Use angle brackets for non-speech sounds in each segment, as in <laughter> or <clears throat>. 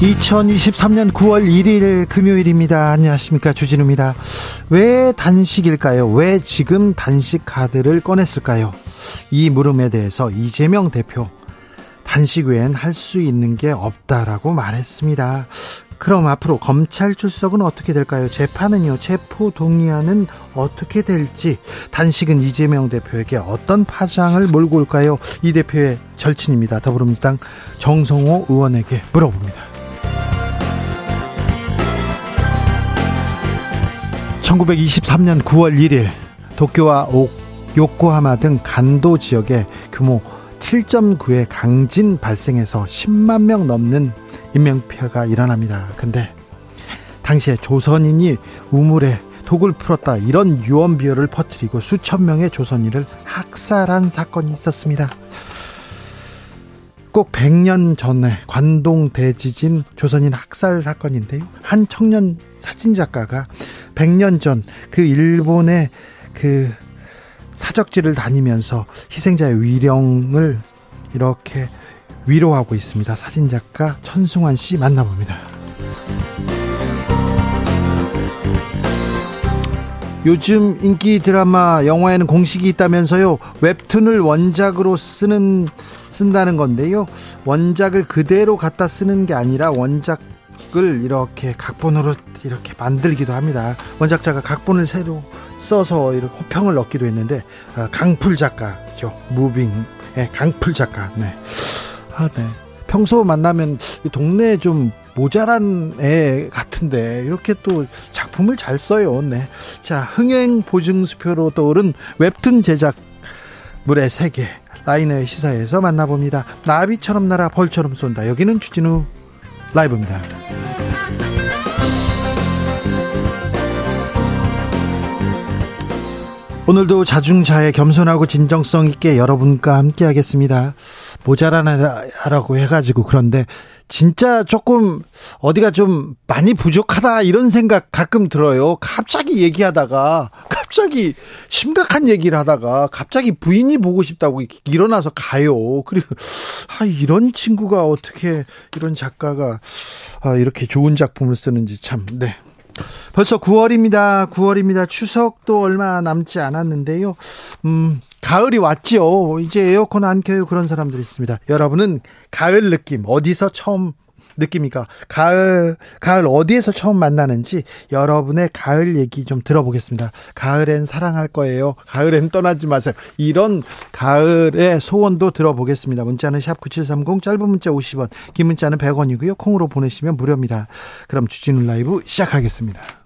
2023년 9월 1일 금요일입니다. 안녕하십니까. 주진우입니다. 왜 단식일까요? 왜 지금 단식 카드를 꺼냈을까요? 이 물음에 대해서 이재명 대표 단식 외엔 할 수 있는 게 없다라고 말했습니다. 그럼 앞으로 검찰 출석은 어떻게 될까요? 재판은요, 체포 동의안은 어떻게 될지, 단식은 이재명 대표에게 어떤 파장을 몰고 올까요? 이 대표의 절친입니다. 더불어민주당 정성호 의원에게 물어봅니다. 1923년 9월 1일 도쿄와 요코하마 등 간도 지역에 규모 7.9의 강진 발생해서 10만 명 넘는 인명피해가 일어납니다. 근데 당시에 조선인이 우물에 독을 풀었다 이런 유언비어를 퍼뜨리고 수천 명의 조선인을 학살한 사건이 있었습니다. 꼭 100년 전에 관동 대지진 조선인 학살 사건인데요. 한 청년 사진 작가가 100년 전 그 일본의 그 사적지를 다니면서 희생자의 위령을 이렇게 위로하고 있습니다. 사진작가 천승환 씨 만나봅니다. 요즘 인기 드라마 영화에는 공식이 있다면서요. 웹툰을 원작으로 쓰는 쓴다는 건데요. 원작을 그대로 갖다 쓰는 게 아니라 원작 을 이렇게 각본으로 이렇게 만들기도 합니다. 원작자가 각본을 새로 써서 이렇게 호평을 얻기도 했는데 아, 강풀 작가죠. 무빙의 강풀 작가. 네. 아, 네. 평소 만나면 동네에 좀 모자란 애 같은데 이렇게 또 작품을 잘 써요. 네. 자, 흥행 보증수표로 떠오른 웹툰 제작 물의 세계 라이너의 시사에서 만나봅니다. 나비처럼 날아 벌처럼 쏜다. 여기는 주진우 라이브입니다. 오늘도 자중자애 겸손하고 진정성 있게 여러분과 함께 하겠습니다. 모자라라고 해가지고 그런데 진짜 조금 어디가 좀 많이 부족하다 이런 생각 가끔 들어요. 갑자기 얘기하다가 갑자기 심각한 얘기를 하다가 갑자기 부인이 보고 싶다고 일어나서 가요. 그리고 아 이런 친구가 어떻게 이런 작가가 아 이렇게 좋은 작품을 쓰는지 참 네. 벌써 9월입니다. 9월입니다. 추석도 얼마 남지 않았는데요. 음, 가을이 왔죠. 이제 에어컨 안 켜요. 그런 사람들이 있습니다. 여러분은 가을 느낌 어디서 처음 느낍니까? 가을, 가을 어디에서 처음 만나는지 여러분의 가을 얘기 좀 들어보겠습니다. 가을엔 사랑할 거예요. 가을엔 떠나지 마세요. 이런 가을의 소원도 들어보겠습니다. 문자는 샵9730 짧은 문자 50원, 긴 문자는 100원이고요. 콩으로 보내시면 무료입니다. 그럼 주진우 라이브 시작하겠습니다.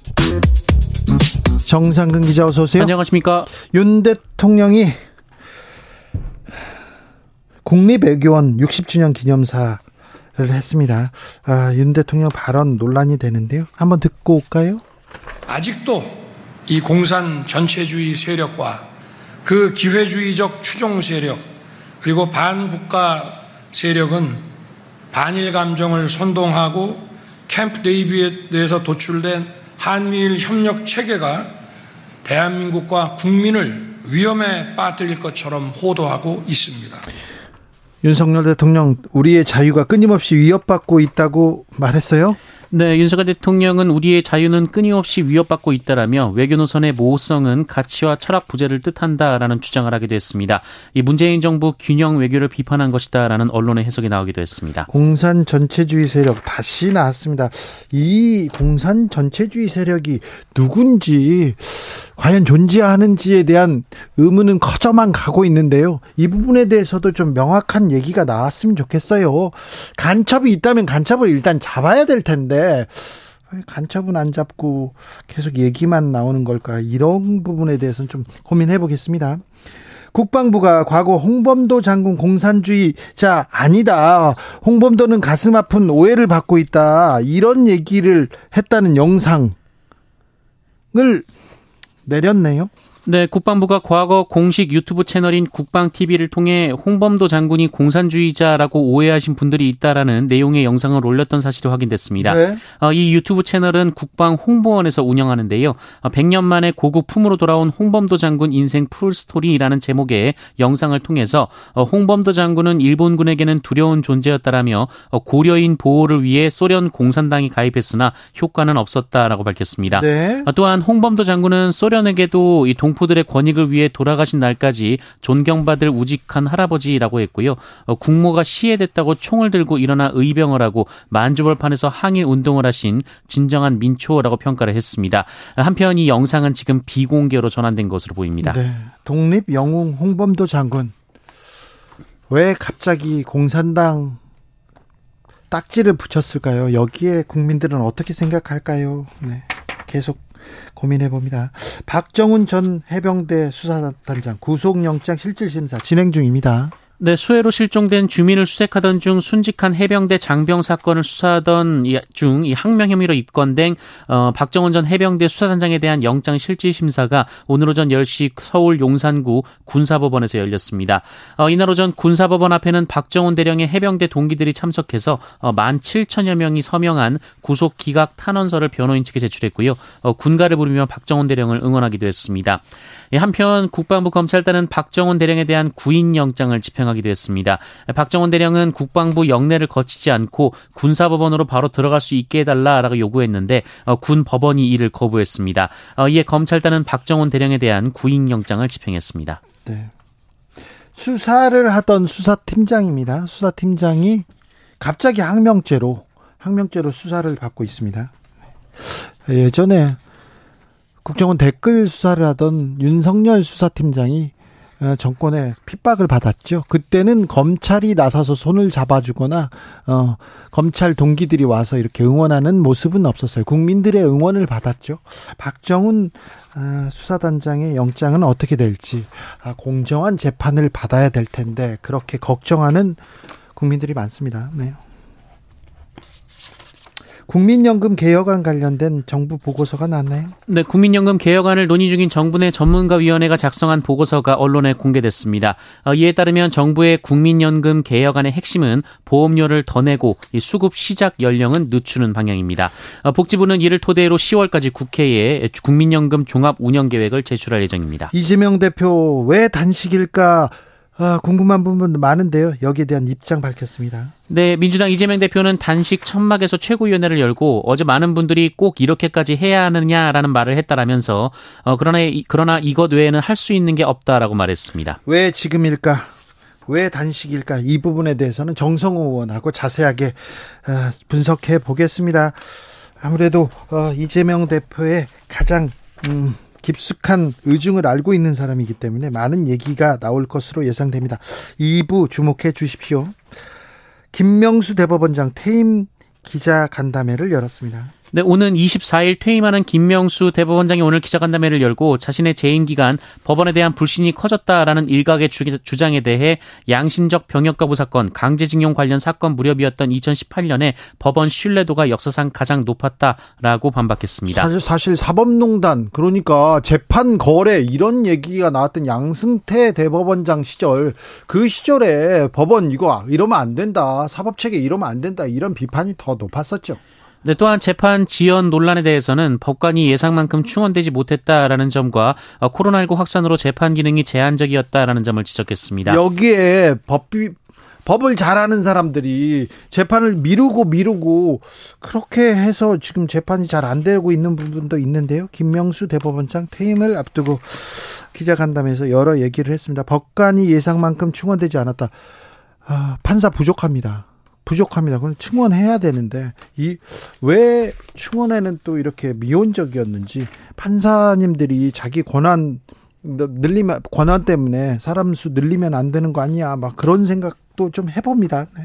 정상근 기자 어서 오세요. 안녕하십니까. 윤 대통령이 국립외교원 60주년 기념사를 했습니다. 아, 윤 대통령 발언 논란이 되는데요. 한번 듣고 올까요? 아직도 이 공산 전체주의 세력과 그 기회주의적 추종 세력 그리고 반국가 세력은 반일 감정을 선동하고 캠프 데이비드에서 도출된 한미일 협력 체계가 대한민국과 국민을 위험에 빠뜨릴 것처럼 호도하고 있습니다. 윤석열 대통령 우리의 자유가 끊임없이 위협받고 있다고 말했어요? 네, 윤석열 대통령은 우리의 자유는 끊임없이 위협받고 있다라며 외교 노선의 모호성은 가치와 철학 부재를 뜻한다라는 주장을 하기도 했습니다. 이 문재인 정부 균형 외교를 비판한 것이다라는 언론의 해석이 나오기도 했습니다. 공산 전체주의 세력 다시 나왔습니다. 이 공산 전체주의 세력이 누군지 과연 존재하는지에 대한 의문은 커져만 가고 있는데요. 이 부분에 대해서도 좀 명확한 얘기가 나왔으면 좋겠어요. 간첩이 있다면 간첩을 일단 잡아야 될 텐데 간첩은 안 잡고 계속 얘기만 나오는 걸까? 이런 부분에 대해서는 좀 고민해 보겠습니다. 국방부가 과거 홍범도 장군 공산주의자 아니다. 홍범도는 가슴 아픈 오해를 받고 있다. 이런 얘기를 했다는 영상을 내렸네요. 네, 국방부가 과거 공식 유튜브 채널인 국방TV를 통해 홍범도 장군이 공산주의자라고 오해하신 분들이 있다라는 내용의 영상을 올렸던 사실이 확인됐습니다. 네. 어, 이 유튜브 채널은 국방 홍보원에서 운영하는데요. 100년 어, 만에 고국 품으로 돌아온 홍범도 장군 인생 풀스토리라는 제목의 영상을 통해서 어, 홍범도 장군은 일본군에게는 두려운 존재였다라며 고려인 보호를 위해 소련 공산당이 가입했으나 효과는 없었다라고 밝혔습니다. 네. 또한 홍범도 장군은 소련에게도 이 동, 동포들의 권익을 위해 돌아가신 날까지 존경받을 우직한 할아버지라고 했고요. 어, 국모가 시해됐다고 총을 들고 일어나 의병을 하고 만주벌판에서 항일 운동을 하신 진정한 민초라고 평가를 했습니다. 한편 이 영상은 지금 비공개로 전환된 것으로 보입니다. 네. 독립 영웅 홍범도 장군 왜 갑자기 공산당 딱지를 붙였을까요? 여기에 국민들은 어떻게 생각할까요? 네. 계속 고민해 봅니다. 박정훈 전 해병대 수사단장 구속영장 실질심사 진행 중입니다. 네, 수해로 실종된 주민을 수색하던 중 순직한 해병대 장병 사건을 수사하던 중 이 항명 혐의로 입건된 어, 박정원 전 해병대 수사단장에 대한 영장 실질 심사가 오늘 오전 10시 서울 용산구 군사법원에서 열렸습니다. 어, 이날 오전 군사법원 앞에는 박정원 대령의 해병대 동기들이 참석해서 어, 17,000여 명이 서명한 구속 기각 탄원서를 변호인 측에 제출했고요. 어, 군가를 부르며 박정원 대령을 응원하기도 했습니다. 예, 한편 국방부 검찰단은 박정원 대령에 대한 구인 영장을 집행 하기도 했습니다. 박정원 대령은 국방부 영내를 거치지 않고 군사법원으로 바로 들어갈 수 있게 해달라라고 요구했는데 어, 군 법원이 이를 거부했습니다. 어, 이에 검찰단은 박정원 대령에 대한 구인 영장을 집행했습니다. 네. 수사를 하던 수사팀장입니다. 수사팀장이 갑자기 항명죄로 항명죄로 수사를 받고 있습니다. 예전에 국정원 댓글 수사를 하던 윤석열 수사팀장이 어, 정권의 핍박을 받았죠. 그때는 검찰이 나서서 손을 잡아주거나 어, 검찰 동기들이 와서 이렇게 응원하는 모습은 없었어요. 국민들의 응원을 받았죠. 박정훈 어, 수사단장의 영장은 어떻게 될지 아, 공정한 재판을 받아야 될 텐데 그렇게 걱정하는 국민들이 많습니다. 네. 국민연금 개혁안 관련된 정부 보고서가 나왔나요? 네, 국민연금 개혁안을 논의 중인 정부 내 전문가위원회가 작성한 보고서가 언론에 공개됐습니다. 어, 이에 따르면 정부의 국민연금 개혁안의 핵심은 보험료를 더 내고 수급 시작 연령은 늦추는 방향입니다. 어, 복지부는 이를 토대로 10월까지 국회에 국민연금 종합 운영 계획을 제출할 예정입니다. 이재명 대표 왜 단식일까? 아, 궁금한 부분 많은데요. 여기에 대한 입장 밝혔습니다. 네, 민주당 이재명 대표는 단식 천막에서 최고위원회를 열고 어제 많은 분들이 꼭 이렇게까지 해야 하느냐라는 말을 했다라면서 어, 그러나 그러나 이것 외에는 할 수 있는 게 없다라고 말했습니다. 왜 지금일까? 왜 단식일까? 이 부분에 대해서는 정성호 의원하고 자세하게 어, 분석해 보겠습니다. 아무래도 어, 이재명 대표의 가장 음, 깊숙한 의중을 알고 있는 사람이기 때문에 많은 얘기가 나올 것으로 예상됩니다. 2부 주목해 주십시오. 김명수 대법원장 퇴임 기자 간담회를 열었습니다. 네, 오는 24일 퇴임하는 김명수 대법원장이 오늘 기자간담회를 열고 자신의 재임 기간 법원에 대한 불신이 커졌다라는 일각의 주장에 대해 양심적 병역 거부 사건, 강제징용 관련 사건 무렵이었던 2018년에 법원 신뢰도가 역사상 가장 높았다라고 반박했습니다. 사실, 사실 사법농단 그러니까 재판 거래 이런 얘기가 나왔던 양승태 대법원장 시절 그 시절에 법원 이거 이러면 안 된다 사법체계 이러면 안 된다 이런 비판이 더 높았었죠. 네, 또한 재판 지연 논란에 대해서는 법관이 예상만큼 충원되지 못했다라는 점과 어, 코로나19 확산으로 재판 기능이 제한적이었다라는 점을 지적했습니다. 여기에 법비 법을 잘하는 사람들이 재판을 미루고 미루고 그렇게 해서 지금 재판이 잘 안 되고 있는 부분도 있는데요. 김명수 대법원장 퇴임을 앞두고 기자간담회에서 여러 얘기를 했습니다. 법관이 예상만큼 충원되지 않았다. 아, 판사 부족합니다. 부족합니다. 그건 충원해야 되는데 이 왜 충원에는 또 이렇게 미온적이었는지 판사님들이 자기 권한 늘리면 권한 때문에 사람 수 늘리면 안 되는 거 아니야 막 그런 생각도 좀 해봅니다. 네.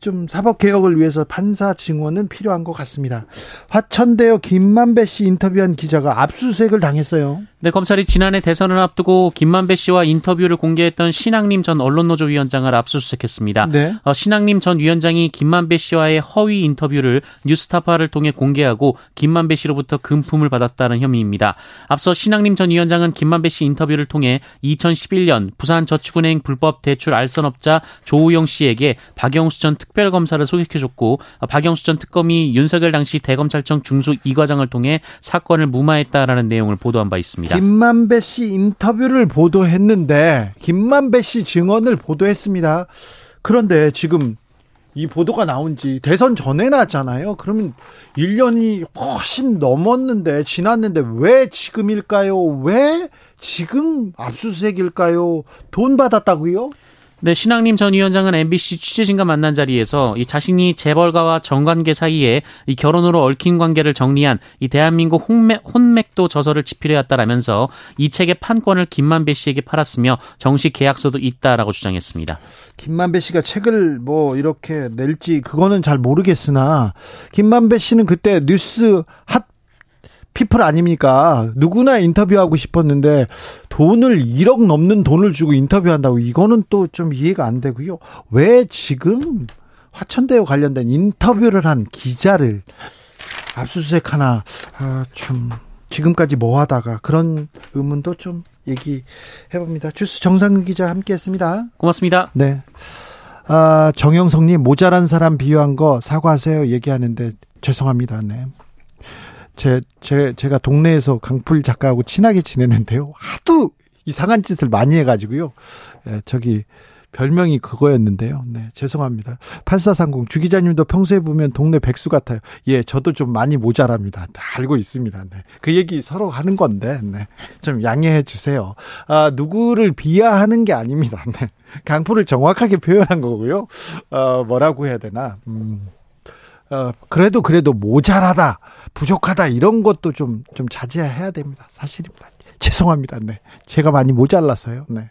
좀 사법 개혁을 위해서 판사 증언은 필요한 것 같습니다. 화천대유 김만배 씨 인터뷰한 기자가 압수수색을 당했어요. 네, 검찰이 지난해 대선을 앞두고 김만배 씨와 인터뷰를 공개했던 신학림 전 언론노조 위원장을 압수수색했습니다. 네. 어, 신학림 전 위원장이 김만배 씨와의 허위 인터뷰를 뉴스타파를 통해 공개하고 김만배 씨로부터 금품을 받았다는 혐의입니다. 앞서 신학림 전 위원장은 김만배 씨 인터뷰를 통해 2011년 부산저축은행 불법 대출 알선업자 조우영 씨에게 박영수 전 특별검사를 소개해줬고 박영수 전 특검이 윤석열 당시 대검찰청 중수 이과장을 통해 사건을 무마했다라는 내용을 보도한 바 있습니다. 김만배 씨 인터뷰를 보도했는데 김만배 씨 증언을 보도했습니다. 그런데 지금 이 보도가 나온 지 대선 전에 났잖아요. 그러면 1년이 훨씬 넘었는데 지났는데 왜 지금일까요? 왜 지금 압수수색일까요? 돈 받았다고요? 네, 신학림 전 위원장은 MBC 취재진과 만난 자리에서 이 자신이 재벌가와 정관계 사이에 이 결혼으로 얽힌 관계를 정리한 이 대한민국 혼맥, 혼맥도 저서를 집필해왔다라면서 이 책의 판권을 김만배 씨에게 팔았으며 정식 계약서도 있다라고 주장했습니다. 김만배 씨가 책을 뭐 이렇게 낼지 그거는 잘 모르겠으나 김만배 씨는 그때 뉴스 핫 피플 아닙니까? 누구나 인터뷰하고 싶었는데 돈을 1억 넘는 돈을 주고 인터뷰한다고 이거는 또 좀 이해가 안 되고요. 왜 지금 화천대유 관련된 인터뷰를 한 기자를 압수수색 하나 아, 참 지금까지 뭐 하다가 그런 의문도 좀 얘기해 봅니다. 주스 정상근 기자 함께 했습니다. 고맙습니다. 네. 아, 정영성님 모자란 사람 비유한 거 사과하세요 얘기하는데 죄송합니다. 네. 제, 제, 제가 동네에서 강풀 작가하고 친하게 지내는데요. 하도 이상한 짓을 많이 해가지고요. 예, 저기, 별명이 그거였는데요. 네, 죄송합니다. 8430 주 기자님도 평소에 보면 동네 백수 같아요. 예, 저도 좀 많이 모자랍니다. 알고 있습니다. 네. 그 얘기 서로 하는 건데, 네. 좀 양해해 주세요. 아, 누구를 비하하는 게 아닙니다. 네. 강풀을 정확하게 표현한 거고요. 어, 뭐라고 해야 되나. 음. 어, 그래도 그래도 모자라다, 부족하다 이런 것도 좀 좀 자제해야 됩니다. 사실입니다. 죄송합니다. 네, 제가 많이 모자라서요. 네.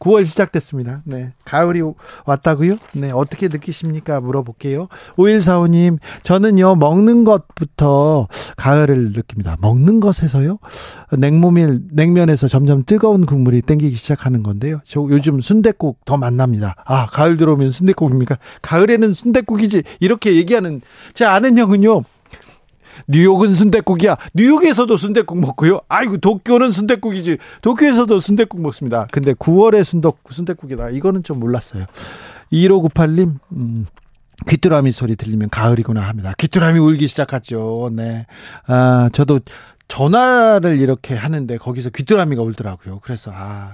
9월 시작됐습니다. 네. 가을이 왔다고요? 네. 어떻게 느끼십니까? 물어볼게요. 5145님, 저는요, 먹는 것부터 가을을 느낍니다. 먹는 것에서요? 냉모밀, 냉면에서 점점 뜨거운 국물이 땡기기 시작하는 건데요. 저 요즘 순대국 더 만납니다. 아, 가을 들어오면 순대국입니까? 가을에는 순대국이지. 이렇게 얘기하는 제 아는 형은요, 뉴욕은 순대국이야. 뉴욕에서도 순대국 먹고요. 아이고 도쿄는 순대국이지. 도쿄에서도 순대국 먹습니다. 근데 9월에 순덕 순대국이다. 이거는 좀 몰랐어요. 1598님 음. 귀뚜라미 소리 들리면 가을이구나 합니다. 귀뚜라미 울기 시작하죠. 네. 아, 저도 전화를 이렇게 하는데 거기서 귀뚜라미가 울더라고요. 그래서 아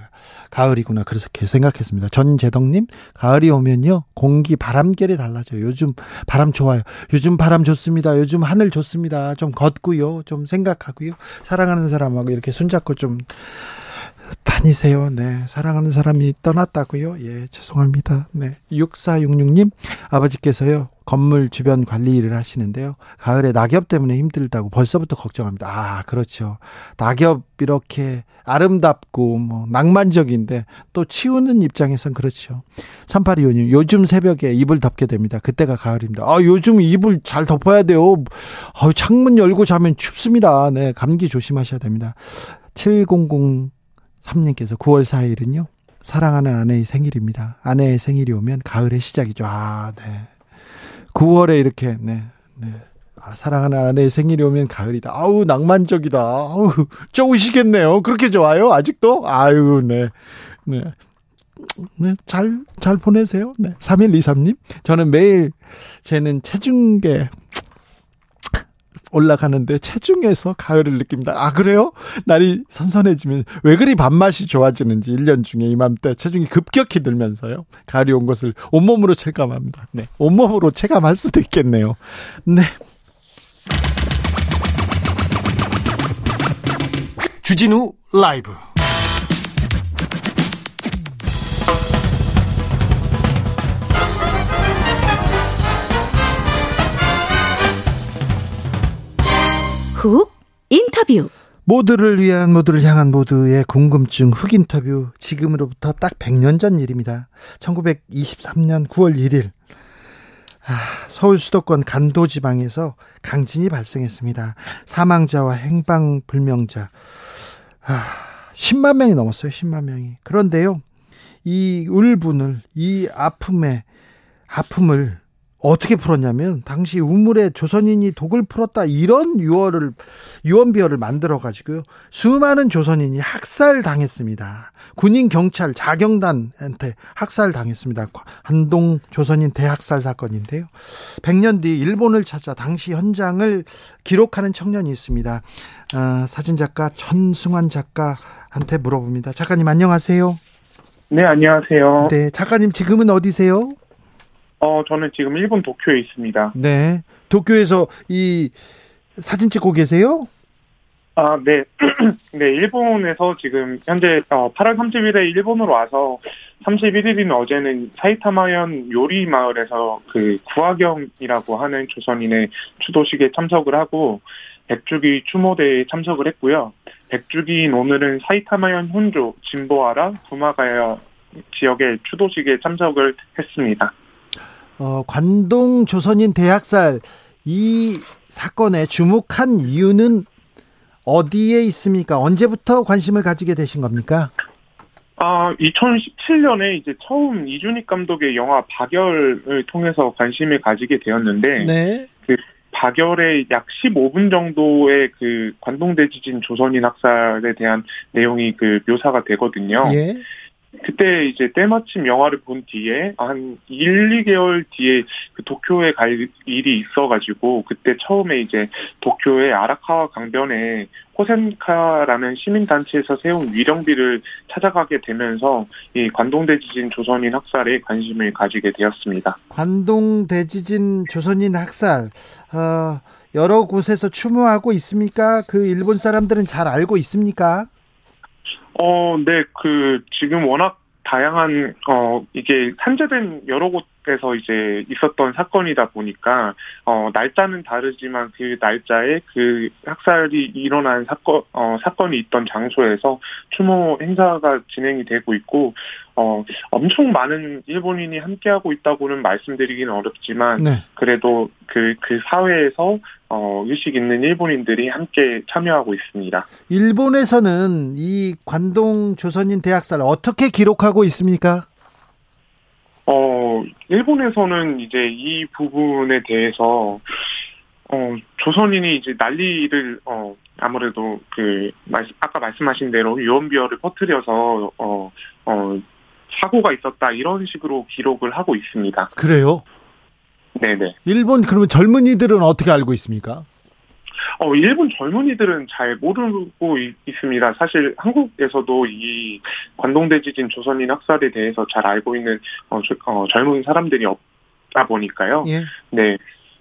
가을이구나 그래서 생각했습니다. 전재덕님 가을이 오면요 공기 바람결이 달라져요. 요즘 바람 좋아요. 요즘 바람 좋습니다. 요즘 하늘 좋습니다. 좀 걷고요, 좀 생각하고요. 사랑하는 사람하고 이렇게 손잡고 좀 다니세요. 네. 사랑하는 사람이 떠났다고요. 예, 죄송합니다. 네. 6466님, 아버지께서요, 건물 주변 관리 일을 하시는데요. 가을에 낙엽 때문에 힘들다고 벌써부터 걱정합니다. 아, 그렇죠. 낙엽 이렇게 아름답고 뭐 낭만적인데 또 치우는 입장에선 그렇죠. 3825님, 요즘 새벽에 이불 덮게 됩니다. 그때가 가을입니다. 아, 요즘 이불 잘 덮어야 돼요. 아, 창문 열고 자면 춥습니다. 네, 감기 조심하셔야 됩니다. 700 3님께서 9월 4일은요. 사랑하는 아내의 생일입니다. 아내의 생일이 오면 가을의 시작이죠. 아, 네. 9월에 이렇게 네. 네. 아, 사랑하는 아내의 생일이 오면 가을이다. 아우 낭만적이다. 아우 좋으시겠네요. 그렇게 좋아요? 아직도? 아유 네. 네. 네, 잘, 잘 보내세요. 네. 3123님. 저는 매일, 쟤는 체중계, 올라가는데 체중에서 가을을 느낍니다. 아, 그래요? 날이 선선해지면 왜 그리 밥맛이 좋아지는지 1년 중에 이맘때 체중이 급격히 늘면서요. 가을이 온 것을 온몸으로 체감합니다. 네. 온몸으로 체감할 수도 있겠네요. 네. 주진우 라이브 훅 인터뷰 모두를 위한 모두를 향한 모두의 궁금증 흑 인터뷰 지금으로부터 딱 100년 전 일입니다. 1923년 9월 1일 아, 서울 수도권 간도 지방에서 강진이 발생했습니다. 사망자와 행방불명자 아, 10만 명이 넘었어요. 10만 명이. 그런데요. 이 울분을 이 아픔에 아픔을 어떻게 풀었냐면 당시 우물에 조선인이 독을 풀었다 이런 유언을 유언비어를 만들어 가지고요 수많은 조선인이 학살 당했습니다. 군인 경찰 자경단한테 학살 당했습니다. 한동 조선인 대학살 사건인데요. 100년 뒤 일본을 찾아 당시 현장을 기록하는 청년이 있습니다. 어, 사진 작가 전승환 작가한테 물어봅니다. 작가님 안녕하세요. 네 안녕하세요. 네 작가님 지금은 어디세요? 어, 저는 지금 일본 도쿄에 있습니다. 네. 도쿄에서 이 사진 찍고 계세요? 아, 네. <clears throat> 네, 일본에서 지금 현재 어, 8월 30일에 일본으로 와서 31일인 어제는 사이타마현 요리 마을에서 그 구하경이라고 하는 조선인의 추도식에 참석을 하고 백주기 추모대에 참석을 했고요. 백주기인 오늘은 사이타마현 혼조 진보하라 구마가야 지역의 추도식에 참석을 했습니다. 어, 관동 조선인 대학살 이 사건에 주목한 이유는 어디에 있습니까? 언제부터 관심을 가지게 되신 겁니까? 아, 2017년에 이제 처음 이준익 감독의 영화 박열을 통해서 관심을 가지게 되었는데, 네. 그 박열의 약 15분 정도의 그 관동대 지진 조선인 학살에 대한 내용이 그 묘사가 되거든요. 예. 그때 이제 때마침 영화를 본 뒤에 한 1, 2개월 뒤에 그 도쿄에 갈 일이 있어가지고 그때 처음에 이제 도쿄의 아라카와 강변에 호센카라는 시민단체에서 세운 위령비를 찾아가게 되면서 이 관동대지진 조선인 학살에 관심을 가지게 되었습니다. 관동대지진 조선인 학살, 어, 여러 곳에서 추모하고 있습니까? 그 일본 사람들은 잘 알고 있습니까? 어, 네, 그, 지금 워낙 다양한, 어, 이게 산재된 여러 곳에서 이제 있었던 사건이다 보니까, 어, 날짜는 다르지만 그 날짜에 그 학살이 일어난 사건, 어, 사건이 있던 장소에서 추모 행사가 진행이 되고 있고, 어, 엄청 많은 일본인이 함께하고 있다고는 말씀드리기는 어렵지만, 네. 그래도 그, 그 사회에서, 어, 의식 있는 일본인들이 함께 참여하고 있습니다. 일본에서는 이 관동 조선인 대학살 어떻게 기록하고 있습니까? 어, 일본에서는 이제 이 부분에 대해서, 어, 조선인이 이제 난리를, 어, 아무래도 그, 아까 말씀하신 대로 유언비어를 퍼뜨려서, 어, 어, 사고가 있었다 이런 식으로 기록을 하고 있습니다. 그래요? 네네. 일본 그러면 젊은이들은 어떻게 알고 있습니까? 어, 일본 젊은이들은 잘 모르고 있, 습니다 사실 한국에서도 이 관동대 지진 조선인 학살에 대해서 잘 알고 있는 어, 저, 어, 젊은 사람들이 없다 보니까요. 예. 네.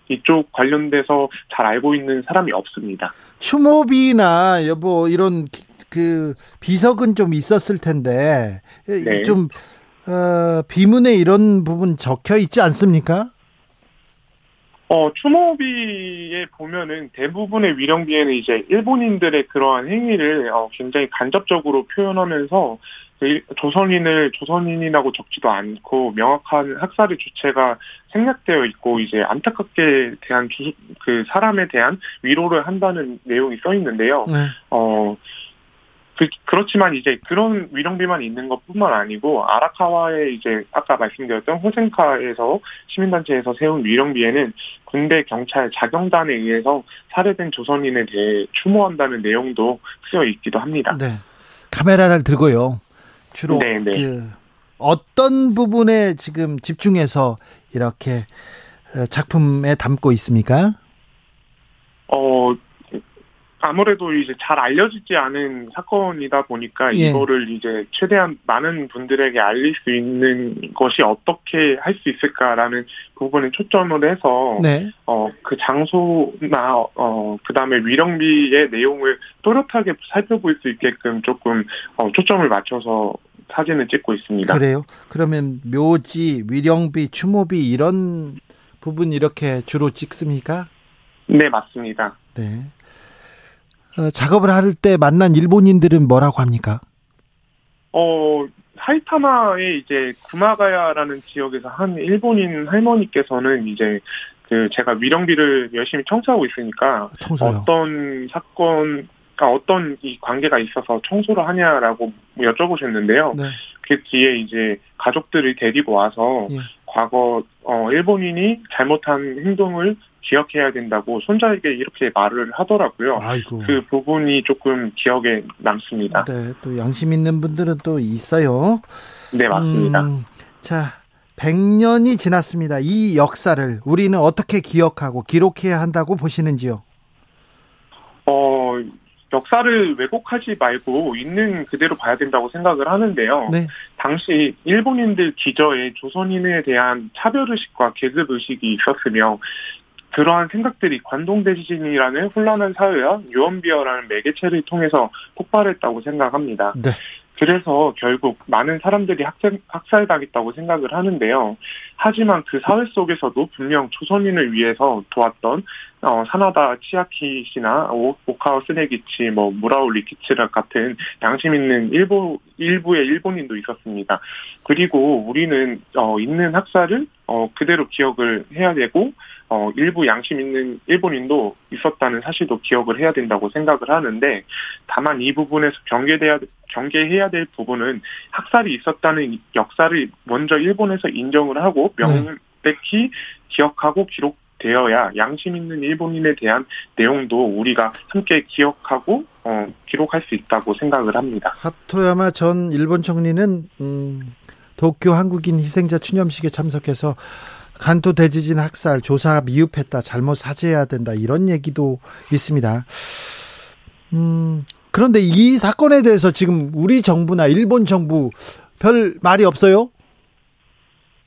이쪽 관련돼서 잘 알고 있는 사람이 없습니다. 추모비나 뭐 이런 그 비석은 좀 있었을 텐데 네. 좀 어, 비문에 이런 부분 적혀 있지 않습니까? 어, 추모비에 보면은 대부분의 위령비에는 이제 일본인들의 그러한 행위를 어, 굉장히 간접적으로 표현하면서 그 조선인을 조선인이라고 적지도 않고 명확한 학살의 주체가 생략되어 있고 이제 안타깝게 대한 주, 그 사람에 대한 위로를 한다는 내용이 써 있는데요. 네. 어, 그, 그렇지만 이제 그런 위령비만 있는 것 뿐만 아니고 아라카와의 이제 아까 말씀드렸던 호센카에서 시민단체에서 세운 위령비에는 군대 경찰 자경단에 의해서 살해된 조선인에 대해 추모한다는 내용도 쓰여 있기도 합니다. 네. 카메라를 들고요. 주로 네네. 네. 그 어떤 부분에 지금 집중해서 이렇게 어, 작품에 담고 있습니까? 어, 아무래도 이제 잘 알려지지 않은 사건이다 보니까 예. 이거를 이제 최대한 많은 분들에게 알릴 수 있는 것이 어떻게 할 수 있을까라는 부분에 초점을 해서 네. 어그 장소나 어 그다음에 위령비의 내용을 또렷하게 살펴볼 수 있게끔 조금 어 초점을 맞춰서 사진을 찍고 있습니다. 그래요? 그러면 묘지, 위령비, 추모비 이런 부분 이렇게 주로 찍습니까? 네, 맞습니다. 네. 어, 작업을 할 때 만난 일본인들은 뭐라고 합니까? 어, 사이타마의 이제 구마가야라는 지역에서 한 일본인 할머니께서는 이제 그 제가 위령비를 열심히 청소하고 있으니까 청소요. 어떤 사건 그 어떤 이 관계가 있어서 청소를 하냐라고 여쭤보셨는데요. 네. 그 뒤에 이제 가족들을 데리고 와서 예. 과거 어 일본인이 잘못한 행동을 기억해야 된다고 손자에게 이렇게 말을 하더라고요. 아이고. 그 부분이 조금 기억에 남습니다. 네, 또 양심 있는 분들은 또 있어요. 네, 맞습니다. 음, 자, 100년이 지났습니다. 이 역사를 우리는 어떻게 기억하고 기록해야 한다고 보시는지요? 어, 역사를 왜곡하지 말고 있는 그대로 봐야 된다고 생각을 하는데요. 네. 당시 일본인들 기저에 조선인에 대한 차별 의식과 계급 의식이 있었으며 그러한 생각들이 관동대지진이라는 혼란한 사회와 유언비어라는 매개체를 통해서 폭발했다고 생각합니다. 네. 그래서 결국 많은 사람들이 학살, 학살당했다고 생각을 하는데요. 하지만 그 사회 속에서도 분명 조선인을 위해서 도왔던 어, 사나다 치아키 씨나 오, 오카오 스네기치, 뭐 무라우 리키츠라 같은 양심 있는 일부 일부의 일본인도 있었습니다. 그리고 우리는 어, 있는 학살을 어, 그대로 기억을 해야 되고 어, 일부 양심 있는 일본인도 있었다는 사실도 기억을 해야 된다고 생각을 하는데 다만 이 부분에서 경계돼야 경계해야 될 부분은 학살이 있었다는 역사를 먼저 일본에서 인정을 하고 네. 명백히 기억하고 기록 되어야 양심 있는 일본인에 대한 내용도 우리가 함께 기억하고 어, 기록할 수 있다고 생각을 합니다. 하토야마 전 일본 총리는 음, 도쿄 한국인 희생자 추념식에 참석해서 간토 대지진 학살 조사 미흡했다 잘못 사죄해야 된다 이런 얘기도 있습니다. 음, 그런데 이 사건에 대해서 지금 우리 정부나 일본 정부 별 말이 없어요?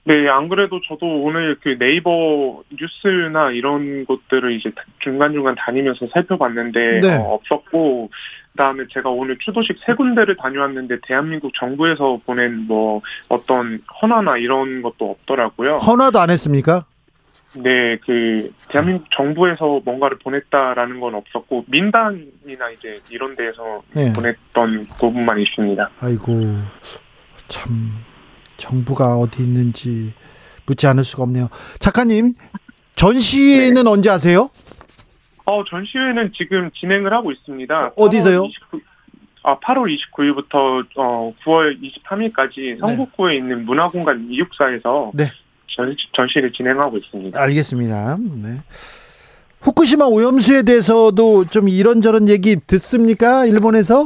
네, 안 그래도 저도 오늘 그 네이버 뉴스나 이런 것들을 이제 중간중간 다니면서 살펴봤는데 네. 어, 없었고 그다음에 제가 오늘 추도식 세 군데를 다녀왔는데 대한민국 정부에서 보낸 뭐 어떤 헌화나 이런 것도 없더라고요. 헌화도 안 했습니까? 네, 그 대한민국 정부에서 뭔가를 보냈다라는 건 없었고 민단이나 이제 이런 데에서 네. 보냈던 부분만 있습니다. 아이고 참 정부가 어디 있는지 묻지 않을 수가 없네요. 작가님, 전시회는 네. 언제 하세요? 어, 전시회는 지금 진행을 하고 있습니다. 어디서요? 29, 아, 8월 29일부터 어, 9월 23일까지 성북구에 네. 있는 문화공간 이육사에서 네. 전, 전시를 진행하고 있습니다. 알겠습니다. 네. 후쿠시마 오염수에 대해서도 좀 이런저런 얘기 듣습니까? 일본에서?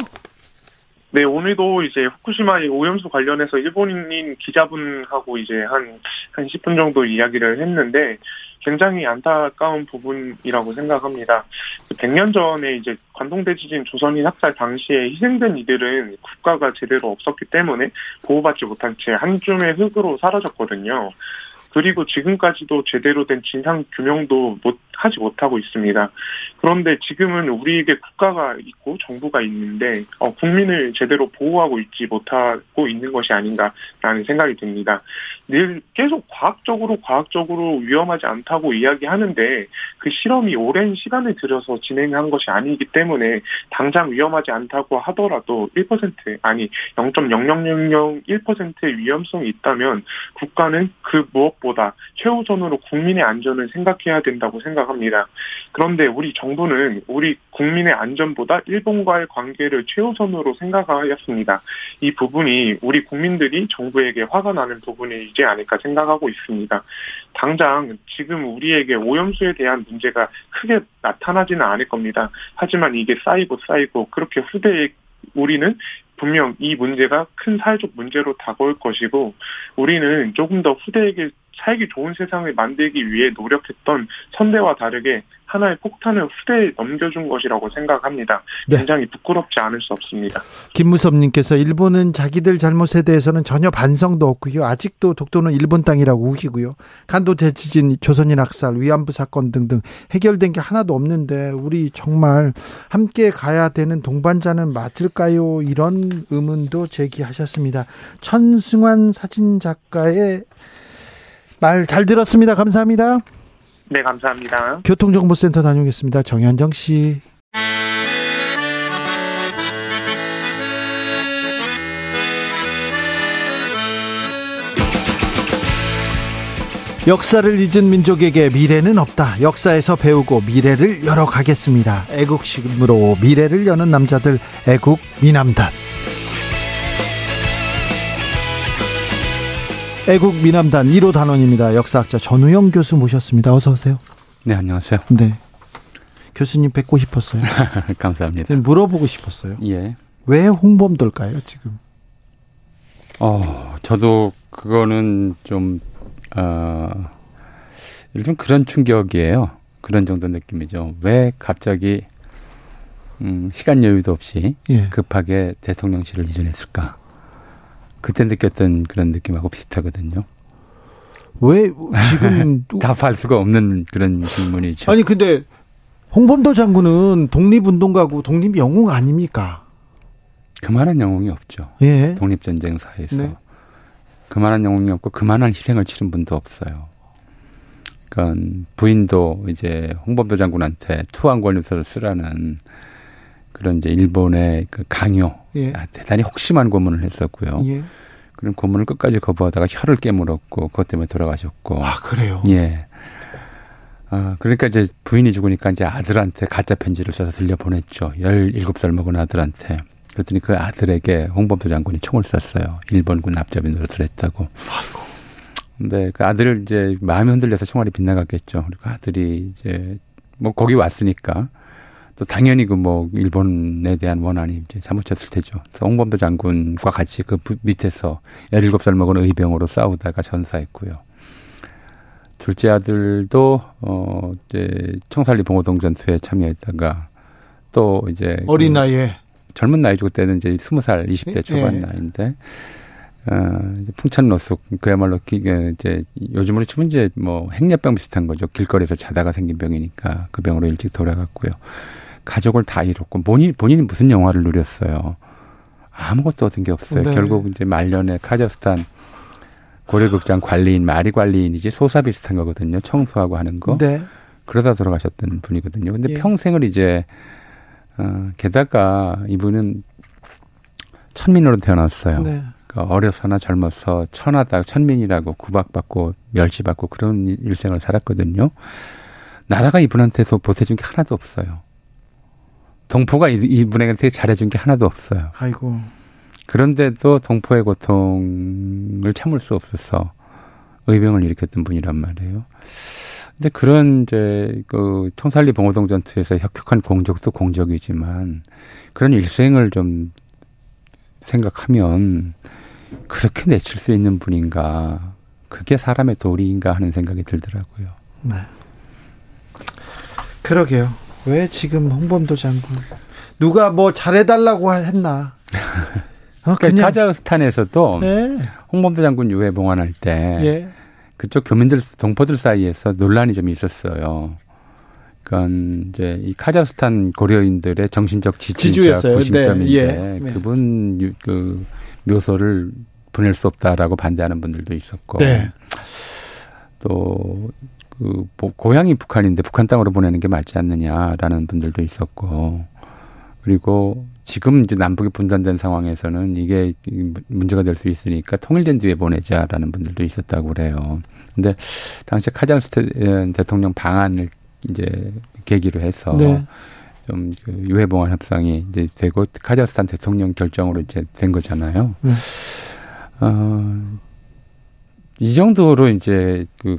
네, 오늘도 이제 후쿠시마 오염수 관련해서 일본인 기자분하고 이제 한, 한 10분 정도 이야기를 했는데 굉장히 안타까운 부분이라고 생각합니다. 100년 전에 이제 관동대지진 조선인 학살 당시에 희생된 이들은 국가가 제대로 없었기 때문에 보호받지 못한 채 한 줌의 흙으로 사라졌거든요. 그리고 지금까지도 제대로 된 진상 규명도 못 하지 못하고 있습니다. 그런데 지금은 우리에게 국가가 있고 정부가 있는데 어, 국민을 제대로 보호하고 있지 못하고 있는 것이 아닌가라는 생각이 듭니다. 늘 계속 과학적으로 과학적으로 위험하지 않다고 이야기하는데 그 실험이 오랜 시간을 들여서 진행한 것이 아니기 때문에 당장 위험하지 않다고 하더라도 1% 아니 0.00001%의 위험성이 있다면 국가는 그 무엇 보다 최우선으로 국민의 안전을 생각해야 된다고. 생각합니다. 그런데 우리 정부는 우리 국민의 안전보다 일본과의 관계를 최우선으로 생각하였습니다. 이 부분이 우리 국민들이 정부에게 화가 나는 부분이지 않을까 생각하고 있습니다. 당장 지금 우리에게 오염수에 대한 문제가 크게 나타나지는 않을 겁니다. 하지만 이게 쌓이고 쌓이고 그렇게 후대에 우리는 분명 이 문제가 큰 사회적 문제로 다가올 것이고 우리는 조금 더 후대에게 살기 좋은 세상을 만들기 위해 노력했던 선대와 다르게 하나의 폭탄을 후대에 넘겨준 것이라고 생각합니다. 네. 굉장히 부끄럽지 않을 수 없습니다. 김무섭님께서 일본은 자기들 잘못에 대해서는 전혀 반성도 없고요. 아직도 독도는 일본 땅이라고 우기고요. 간도 대지진, 조선인 학살, 위안부 사건 등등 해결된 게 하나도 없는데 우리 정말 함께 가야 되는 동반자는 맞을까요? 이런 의문도 제기하셨습니다. 천승환 사진 작가의 말 잘 들었습니다. 감사합니다. 네, 감사합니다. 교통정보센터 다녀오겠습니다. 정현정 씨. 역사를 잊은 민족에게 미래는 없다. 역사에서 배우고 미래를 열어가겠습니다. 애국심으로 미래를 여는 남자들 애국 미남단. 애국 미남단 1호 단원입니다. 역사학자 전우영 교수 모셨습니다. 어서 오세요. 네, 안녕하세요. 네. 교수님 뵙고 싶었어요. <laughs> 감사합니다. 네, 물어보고 싶었어요. 예. 왜 홍범도일까요, 지금? 어, 저도 그거는 좀, 어, 좀 그런 충격이에요. 그런 정도 느낌이죠. 왜 갑자기, 음, 시간 여유도 없이 예. 급하게 대통령실을 이전했을까? 그때 느꼈던 그런 느낌하고 비슷하거든요. 왜 지금 <laughs> 답할 수가 없는 그런 질문이죠. 아니 근데 홍범도 장군은 독립운동가고 독립 영웅 아닙니까? 그만한 영웅이 없죠. 예. 독립전쟁사에서. 네. 그만한 영웅이 없고 그만한 희생을 치른 분도 없어요. 그러니까 부인도 이제 홍범도 장군한테 투항 권유서를 쓰라는 그런 이제 일본의 그 강요, 예. 아, 대단히 혹심한 고문을 했었고요. 예. 그런 고문을 끝까지 거부하다가 혀를 깨물었고 그것 때문에 돌아가셨고. 아 그래요? 예. 아 그러니까 이제 부인이 죽으니까 이제 아들한테 가짜 편지를 써서 들려 보냈죠. 열일곱 살 먹은 아들한테. 그랬더니 그 아들에게 홍범도 장군이 총을 쐈어요. 일본군 납작인 노릇을 했다고. 아이고. 근데 그 아들을 이제 마음이 흔들려서 총알이 빗나갔겠죠. 그리고 아들이 이제 뭐 거기 왔으니까 또 당연히 그 뭐 일본에 대한 원한이 이제 사무쳤을 테죠. 그래서 홍범도 장군과 같이 그 밑에서 17살 먹은 의병으로 싸우다가 전사했고요. 둘째 아들도 어 이제 청살리 봉오동 전투에 참여했다가 또 이제 어린 그 나이에 젊은 나이 죠 때는 이제 20살, 20대 초반 예. 나이인데 어, 풍찬 노숙, 그야말로 기, 그 이제 요즘으로 치면 이제 뭐 행렬병 비슷한 거죠. 길거리에서 자다가 생긴 병이니까 그 병으로 일찍 돌아갔고요. 가족을 다 잃었고 본인 본인이 무슨 영화를 누렸어요. 아무것도 얻은 게 없어요. 네. 결국 이제 말년에 카자흐스탄 고려극장 관리인 마리 관리인이지 소사 비슷한 거거든요. 청소하고 하는 거. 네. 그러다 돌아가셨던 분이거든요. 근데 예. 평생을 이제 어 게다가 이분은 천민으로 태어났어요. 네. 그러니까 어려서나 젊어서 천하다 천민이라고 구박받고 멸시받고 그런 일생을 살았거든요. 나라가 이분한테서 보태준 게 하나도 없어요. 동포가 이분에게 되게 잘해준 게 하나도 없어요. 아이고. 그런데도 동포의 고통을 참을 수 없어서 의병을 일으켰던 분이란 말이에요. 근데 그런 이제 그 청살리 봉오동 전투에서 혁혁한 공적도 공적이지만 그런 일생을 좀 생각하면 그렇게 내칠 수 있는 분인가 그게 사람의 도리인가 하는 생각이 들더라고요. 네. 그러게요. 왜 지금 홍범도 장군 누가 뭐 잘해달라고 했나? <laughs> 어, 그러니까 카자흐스탄에서도 네. 홍범도 장군 유해 봉환할 때 예. 그쪽 교민들 동포들 사이에서 논란이 좀 있었어요. 그러니까 이제 이 카자흐스탄 고려인들의 정신적 구심점인데 네. 예. 네. 그분 그 묘소를 보낼 수 없다라고 반대하는 분들도 있었고 네. 또 그 고향이 북한인데 북한 땅으로 보내는 게 맞지 않느냐라는 분들도 있었고 그리고 지금 이제 남북이 분단된 상황에서는 이게 문제가 될 수 있으니까 통일된 뒤에 보내자라는 분들도 있었다고 그래요. 근데 당시 카자흐스탄 대통령 방안을 이제 계기로 해서 네. 좀그 유해봉환 협상이 이제 되고 카자흐스탄 대통령 결정으로 이제 된 거잖아요. 네. 어, 이 정도로 이제 그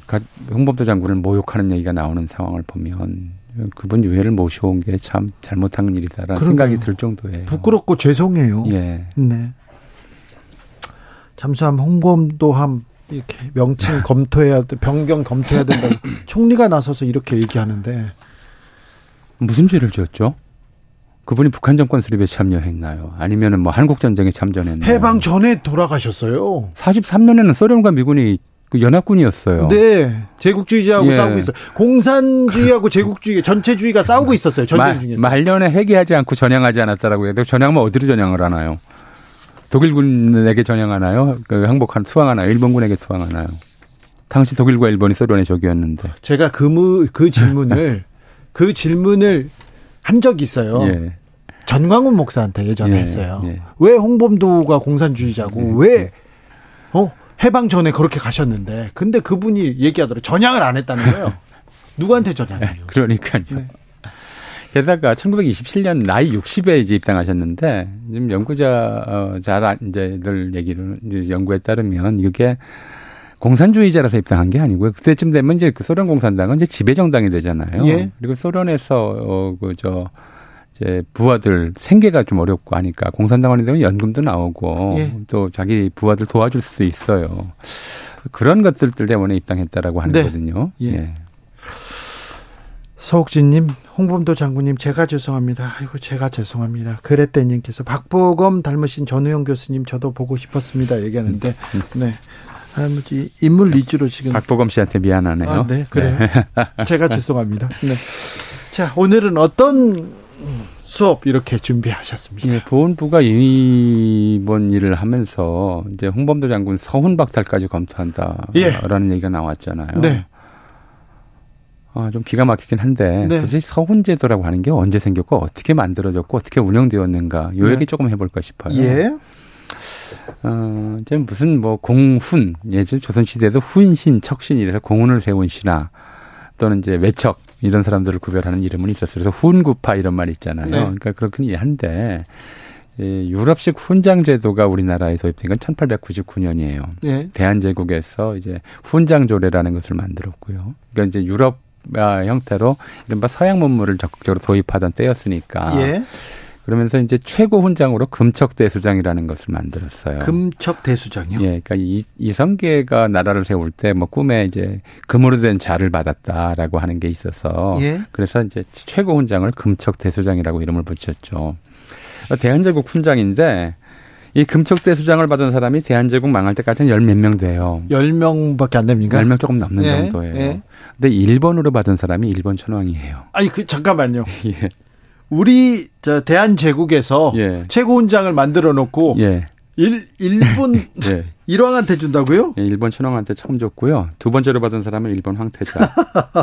홍범도 장군을 모욕하는 얘기가 나오는 상황을 보면 그분 유해를 모셔온 게 참 잘못한 일이다라는 그러게요. 생각이 들 정도예요. 부끄럽고 죄송해요. 예. 네. 잠수함 홍범도함 이렇게 명칭 <laughs> 검토해야 변경 검토해야 된다. 총리가 나서서 이렇게 얘기하는데 무슨 죄를 지었죠? 그분이 북한 정권 수립에 참여했나요? 아니면은 뭐 한국 전쟁에 참전했나요? 해방 전에 돌아가셨어요. 43년에는 소련과 미군이 그 연합군이었어요. 네. 제국주의자하고 예. 싸우고 있어요. 공산주의하고 제국주의, 전체주의가 싸우고 있었어요. 전쟁 중에서. 말년에 회개하지 않고 전향하지 않았다라고 해도 전향하면 어디로 전향을 하나요? 독일군에게 전향하나요? 그 항복한 수항하나요? 일본군에게 수항하나요? 당시 독일과 일본이 소련의 적이었는데. 제가 그, 무, 그 질문을 <laughs> 그 질문을 한 적이 있어요. 예. 전광훈 목사한테 예전에 예. 했어요. 예. 왜 홍범도가 공산주의자고 예. 왜 어? 해방 전에 그렇게 가셨는데 근데 그분이 얘기하더라고요. 전향을 안 했다는 거예요. <laughs> 누구한테 전향을? 네, 그러니까요. 네. 게다가 1927년 나이 60에 이제 입당하셨는데 지금 연구자 어, 잘 이제들 얘기를 이제 연구에 따르면 이게 공산주의자라서 입당한 게 아니고요. 그때쯤 되면 이제 그 소련 공산당은 이제 지배 정당이 되잖아요. 예. 그리고 소련에서 어, 그저 이제 부하들 생계가 좀 어렵고 하니까 공산당원이 되면 연금도 나오고 예. 또 자기 부하들 도와줄 수도 있어요. 그런 것들 때문에 입당했다라고 하는거든요. 네. 예. 예. 서옥진님, 홍범도 장군님, 제가 죄송합니다. 아이고, 제가 죄송합니다. 그랬대님께서 박보검 닮으신 전우영 교수님, 저도 보고 싶었습니다. 얘기하는데. <laughs> 네. 아무지 인물 위주로 지금 박보검 씨한테 미안하네요. 아, 네, 그래요. 네. <laughs> 제가 죄송합니다. 네. 자, 오늘은 어떤 수업 이렇게 준비하셨습니까? 예, 보훈부가 이번 일을 하면서 이제 홍범도 장군 서훈 박탈까지 검토한다라는 예. 얘기가 나왔잖아요. 네. 아, 좀 기가 막히긴 한데 네. 도대체 서훈 제도라고 하는 게 언제 생겼고 어떻게 만들어졌고 어떻게 운영되었는가 요 네. 얘기 조금 해볼까 싶어요. 예. 어, 이제 무슨 뭐 공훈, 예전 조선시대에도 후인신, 척신 이래서 공훈을 세운 신하 또는 이제 외척 이런 사람들을 구별하는 이름은 있었어요. 그래서 훈구파 이런 말 있잖아요. 네. 그러니까 그렇긴 한데 이 유럽식 훈장 제도가 우리나라에 도입된 건 1899년이에요. 네. 대한제국에서 이제 훈장 조례라는 것을 만들었고요. 그러니까 이제 유럽 형태로 이른바 서양 문물을 적극적으로 도입하던 때였으니까 예. 그러면서 이제 최고 훈장으로 금척대수장이라는 것을 만들었어요. 금척대수장이요? 예, 그러니까 이, 이성계가 나라를 세울 때 뭐 꿈에 이제 금으로 된 자를 받았다라고 하는 게 있어서 예? 그래서 이제 최고 훈장을 금척대수장이라고 이름을 붙였죠. 대한제국 훈장인데 이 금척대수장을 받은 사람이 대한제국 망할 때까지는 열 몇 명 돼요. 열 명밖에 안 됩니까? 열명 조금 넘는 예? 정도예요. 예? 근데 일본으로 받은 사람이 일본 천황이에요. 아니 그 잠깐만요. <laughs> 예. 우리 저 대한 제국에서 예. 최고훈장을 만들어 놓고 예. 일, 일본 <laughs> 예. <laughs> 일왕한테 준다고요? 예, 일본 천황한테 처음 줬고요. 두 번째로 받은 사람은 일본 황태자.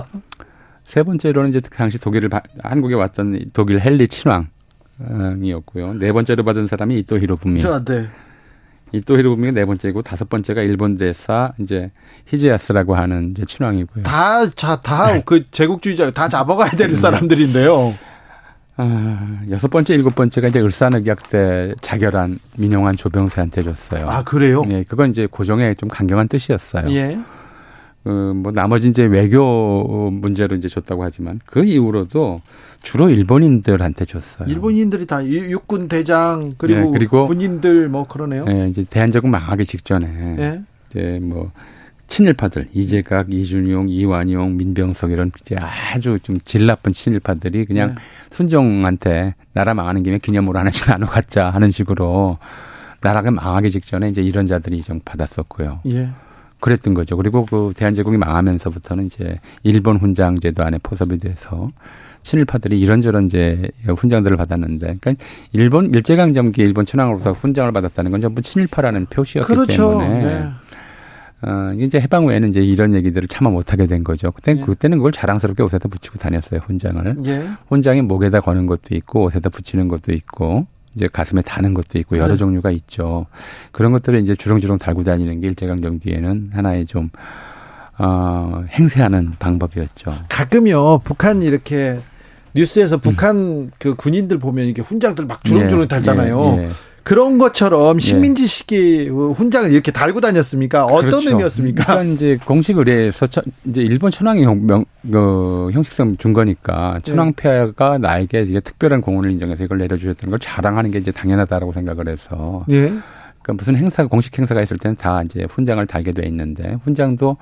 <laughs> 세 번째로는 이제 당시 독일을 한국에 왔던 독일 헨리 친왕이었고요. 네 번째로 받은 사람이 이토 히로부미. 아, 네. 이토 히로부미가 네 번째고 다섯 번째가 일본 대사 이제 히제야스라고 하는 이제 친왕이고요. 다 자 다 그 제국주의자 다 잡아가야 되는 네. 사람들인데요. 아, 여섯 번째, 일곱 번째가 이제 을사늑약 때 자결한 민용한 조병세한테 줬어요. 아, 그래요? 예, 그건 이제 고종의 좀 강경한 뜻이었어요. 예. 그, 뭐, 나머지 이제 외교 문제로 이제 줬다고 하지만 그 이후로도 주로 일본인들한테 줬어요. 일본인들이 다 육군 대장 그리고, 예, 그리고 군인들 뭐 그러네요. 예, 이제 대한제국 망하기 직전에 예. 이제 뭐 친일파들 이재각, 이준용, 이완용, 민병석 이런 이제 아주 좀 질 나쁜 친일파들이 그냥 네. 순종한테 나라 망하는 김에 기념으로 하나씩 <laughs> 나눠 갖자 하는 식으로 나라가 망하기 직전에 이제 이런 자들이 좀 받았었고요. 예. 그랬던 거죠. 그리고 그 대한제국이 망하면서부터는 이제 일본 훈장 제도 안에 포섭이 돼서 친일파들이 이런저런 이제 훈장들을 받았는데, 그러니까 일본 일제강점기 일본 천황으로서 훈장을 받았다는 건 전부 친일파라는 표시였기 그렇죠. 때문에 네. 어, 이제 해방 후에는 이제 이런 얘기들을 참아 못하게 된 거죠. 그때 예. 그때는 그걸 자랑스럽게 옷에다 붙이고 다녔어요 훈장을. 예. 훈장이 목에다 거는 것도 있고 옷에다 붙이는 것도 있고 이제 가슴에 다는 것도 있고 여러 네. 종류가 있죠. 그런 것들을 이제 주렁주렁 달고 다니는 게 일제강점기에는 하나의 좀 어, 행세하는 방법이었죠. 가끔요 북한 이렇게 뉴스에서 북한 음. 그 군인들 보면 이게 훈장들 막 주렁주렁 예. 달잖아요. 예. 예. 그런 것처럼 예. 식민지식의 훈장을 이렇게 달고 다녔습니까? 어떤 그렇죠. 의미였습니까? 그러니까 이제 공식 의뢰에서 이제 일본 천황이 명, 그 형식성 준 거니까 천황폐하가 나에게 이게 특별한 공헌을 인정해서 이걸 내려주셨다는 걸 자랑하는 게 이제 당연하다라고 생각을 해서 예. 그러니까 무슨 행사 공식 행사가 있을 때는 다 이제 훈장을 달게 돼 있는데 훈장도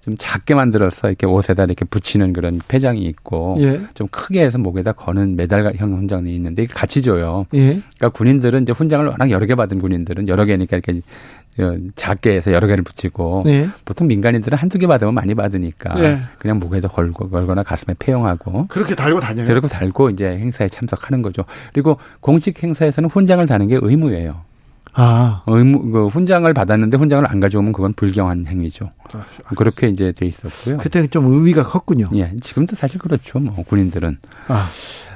좀 작게 만들어서 이렇게 옷에다 이렇게 붙이는 그런 폐장이 있고 예. 좀 크게 해서 목에다 거는 메달형 훈장이 있는데 같이 줘요. 예. 그러니까 군인들은 이제 훈장을 워낙 여러 개 받은 군인들은 여러 개니까 이렇게 어, 작게 해서 여러 개를 붙이고 예. 보통 민간인들은 한두 개 받으면 많이 받으니까 예. 그냥 목에다 걸고 걸거나 가슴에 폐용하고 그렇게 달고 다녀요. 그렇게 달고 이제 행사에 참석하는 거죠. 그리고 공식 행사에서는 훈장을 다는 게 의무예요. 아. 의무, 그 훈장을 받았는데 훈장을 안 가져오면 그건 불경한 행위죠. 아, 그렇게 이제 돼 있었고요. 그때는 좀 의미가 컸군요. 예. 지금도 사실 그렇죠. 뭐, 군인들은. 아.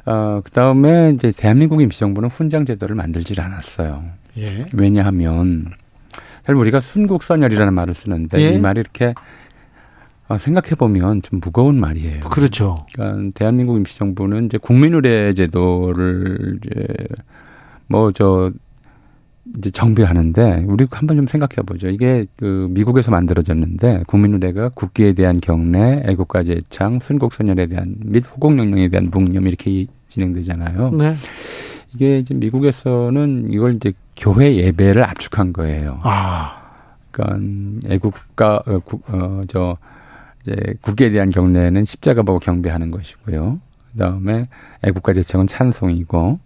어, 그 다음에 이제 대한민국 임시정부는 훈장 제도를 만들질 않았어요. 예. 왜냐하면, 사실 우리가 순국선열이라는 말을 쓰는데 예. 이 말이 이렇게 어, 생각해 보면 좀 무거운 말이에요. 그렇죠. 그러니까 대한민국 임시정부는 이제 국민의례 제도를 이제 뭐 저 이제 정비하는데 우리 한번 좀 생각해 보죠. 이게 그 미국에서 만들어졌는데 국민의례가 국기에 대한 경례, 애국가지 애창, 순국선열에 대한 및 호국영령에 대한 묵념 이렇게 진행되잖아요. 네. 이게 이제 미국에서는 이걸 이제 교회 예배를 압축한 거예요. 아. 그러니까 애국가 어, 어저 이제 국기에 대한 경례는 십자가 보고 경배하는 것이고요. 그다음에 애국가 제청은 찬송이고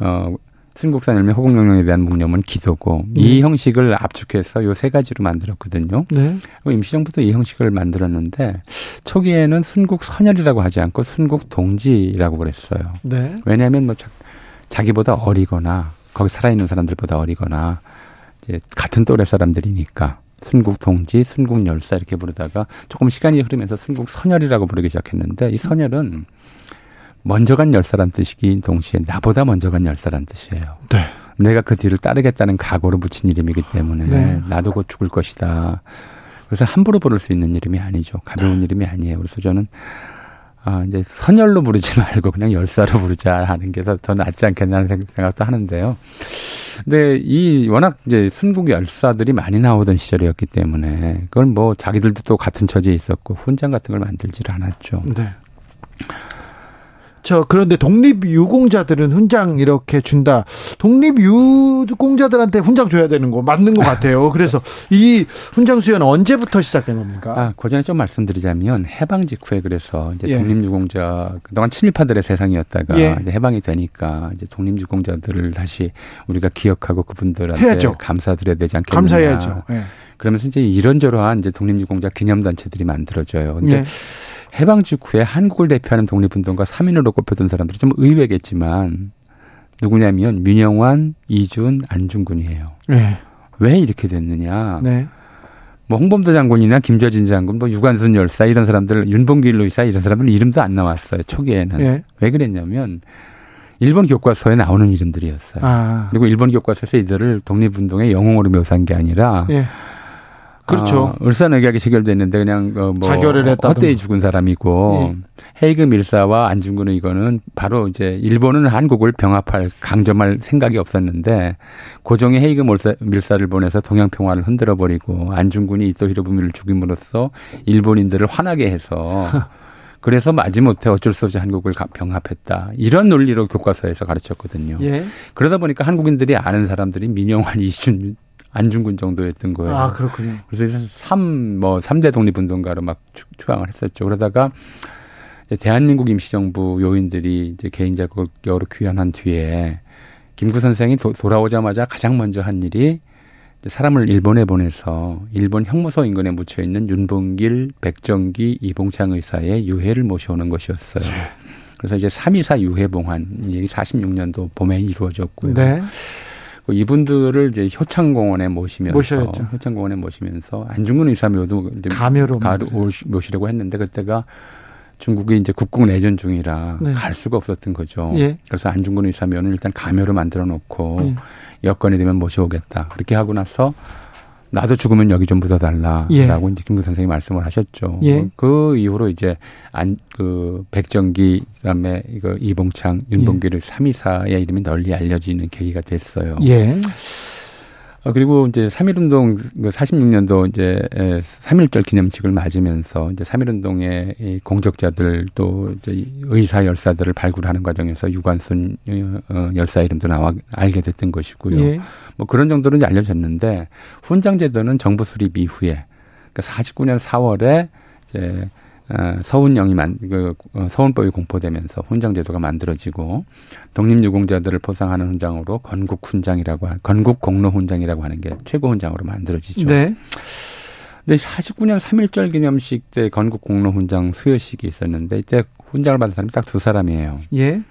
어 순국산 열매 호국영령에 대한 묵념은 기도고 네. 이 형식을 압축해서 요 세 가지로 만들었거든요. 네. 임시정부도 이 형식을 만들었는데 초기에는 순국 선열이라고 하지 않고 순국 동지라고 그랬어요. 네. 왜냐하면 뭐 자기보다 어리거나 거기 살아있는 사람들보다 어리거나 이제 같은 또래 사람들이니까 순국 동지, 순국 열사 이렇게 부르다가 조금 시간이 흐르면서 순국 선열이라고 부르기 시작했는데 이 선열은 먼저 간 열사란 뜻이긴 동시에 나보다 먼저 간 열사란 뜻이에요. 네. 내가 그 뒤를 따르겠다는 각오로 붙인 이름이기 때문에 네. 나도 곧 죽을 것이다. 그래서 함부로 부를 수 있는 이름이 아니죠. 가벼운 네. 이름이 아니에요. 그래서 저는 아, 이제 선열로 부르지 <laughs> 말고 그냥 열사로 부르자 하는 게 더 낫지 않겠나는 생각도 하는데요. 근데 이 워낙 이제 순국 열사들이 많이 나오던 시절이었기 때문에 그걸 뭐 자기들도 또 같은 처지에 있었고 훈장 같은 걸 만들지를 않았죠. 네. 저 그런데 독립 유공자들은 훈장 이렇게 준다. 독립 유공자들한테 훈장 줘야 되는 거 맞는 것 같아요. 그래서 이 훈장 수여는 언제부터 시작된 겁니까? 아, 그 전에 좀 말씀드리자면 해방 직후에 그래서 이제 예. 독립 유공자 그동안 친일파들의 세상이었다가 예. 이제 해방이 되니까 이제 독립 유공자들을 다시 우리가 기억하고 그분들한테 해야죠. 감사드려야 되지 않겠느냐. 감사해야죠. 예. 그러면서 이제 이런저런 이제 독립 유공자 기념 단체들이 만들어져요. 근데 예. 해방 직후에 한국을 대표하는 독립운동가 3인으로 꼽혔던 사람들이 좀 의외겠지만 누구냐면 민영환, 이준, 안중근이에요. 네. 왜 이렇게 됐느냐? 네. 뭐 홍범도 장군이나 김좌진 장군, 뭐 유관순 열사 이런 사람들, 윤봉길 의사 이런 사람들 이름도 안 나왔어요 초기에는. 네. 왜 그랬냐면 일본 교과서에 나오는 이름들이었어요. 아. 그리고 일본 교과서에서 이들을 독립운동의 영웅으로 묘사한 게 아니라 네. 그렇죠. 어, 을사늑약이 체결됐는데 그냥 어, 뭐 자결을 했다 헛되이 죽은 사람이고 예. 헤이그 밀사와 안중근은 이거는 바로 이제 일본은 한국을 병합할 강점할 생각이 없었는데 고종이 헤이그 밀사, 밀사를 보내서 동양 평화를 흔들어 버리고 안중근이 이토 히로부미를 죽임으로써 일본인들을 화나게 해서 <laughs> 그래서 마지못해 어쩔 수 없이 한국을 병합했다. 이런 논리로 교과서에서 가르쳤거든요. 예. 그러다 보니까 한국인들이 아는 사람들이 민영환, 이준, 안중근 정도였던 거예요. 아, 그렇군요. 그래서 3, 뭐, 3대 독립운동가로 막 추앙을 했었죠. 그러다가 대한민국 임시정부 요인들이 이제 개인 자격으로 귀환한 뒤에 김구 선생이 도, 돌아오자마자 가장 먼저 한 일이 사람을 일본에 보내서 일본 형무소 인근에 묻혀 있는 윤봉길, 백정기, 이봉창 의사의 유해를 모셔오는 것이었어요. 네. 그래서 이제 3.24 유해 봉환, 이 46년도 봄에 이루어졌고요. 네. 그 이분들을 이제 효창공원에 모시면서 모셔야죠. 효창공원에 모시면서 안중근 의사묘도 이제 가묘로 가로 모시려고 했는데 그때가 중국이 이제 국공 내전 중이라 네. 갈 수가 없었던 거죠. 예. 그래서 안중근 의사묘는 일단 가묘로 만들어 놓고 예. 여건이 되면 모셔오겠다. 그렇게 하고 나서 나도 죽으면 여기 좀 묻어달라라고 예. 이제 김구 선생님이 말씀을 하셨죠. 예. 그 이후로 이제 안 그 백정기 그다음에 이거 이봉창, 윤봉기를 예. 삼이사의 이름이 널리 알려지는 계기가 됐어요. 예. 어, 그리고 이제 3.1운동 46년도 그 이제 3.1절 기념식을 맞으면서 이제 3.1운동의 이 공적자들 또 이제 의사 열사들을 발굴하는 과정에서 유관순 어, 열사 이름도 나와 알게 됐던 것이고요. 예. 뭐 그런 정도는 알려졌는데 훈장 제도는 정부 수립 이후에 그러니까 49년 4월에 이제 어, 서훈령이 만, 그, 어, 서훈법이 공포되면서 훈장 제도가 만들어지고 독립유공자들을 포상하는 훈장으로 건국 훈장이라고 건국 공로 훈장이라고 하는 게 최고 훈장으로 만들어지죠. 네. 근데 49년 3.1절 기념식 때 건국 공로 훈장 수여식이 있었는데 이때 훈장을 받은 사람이 딱 두 사람이에요. 예.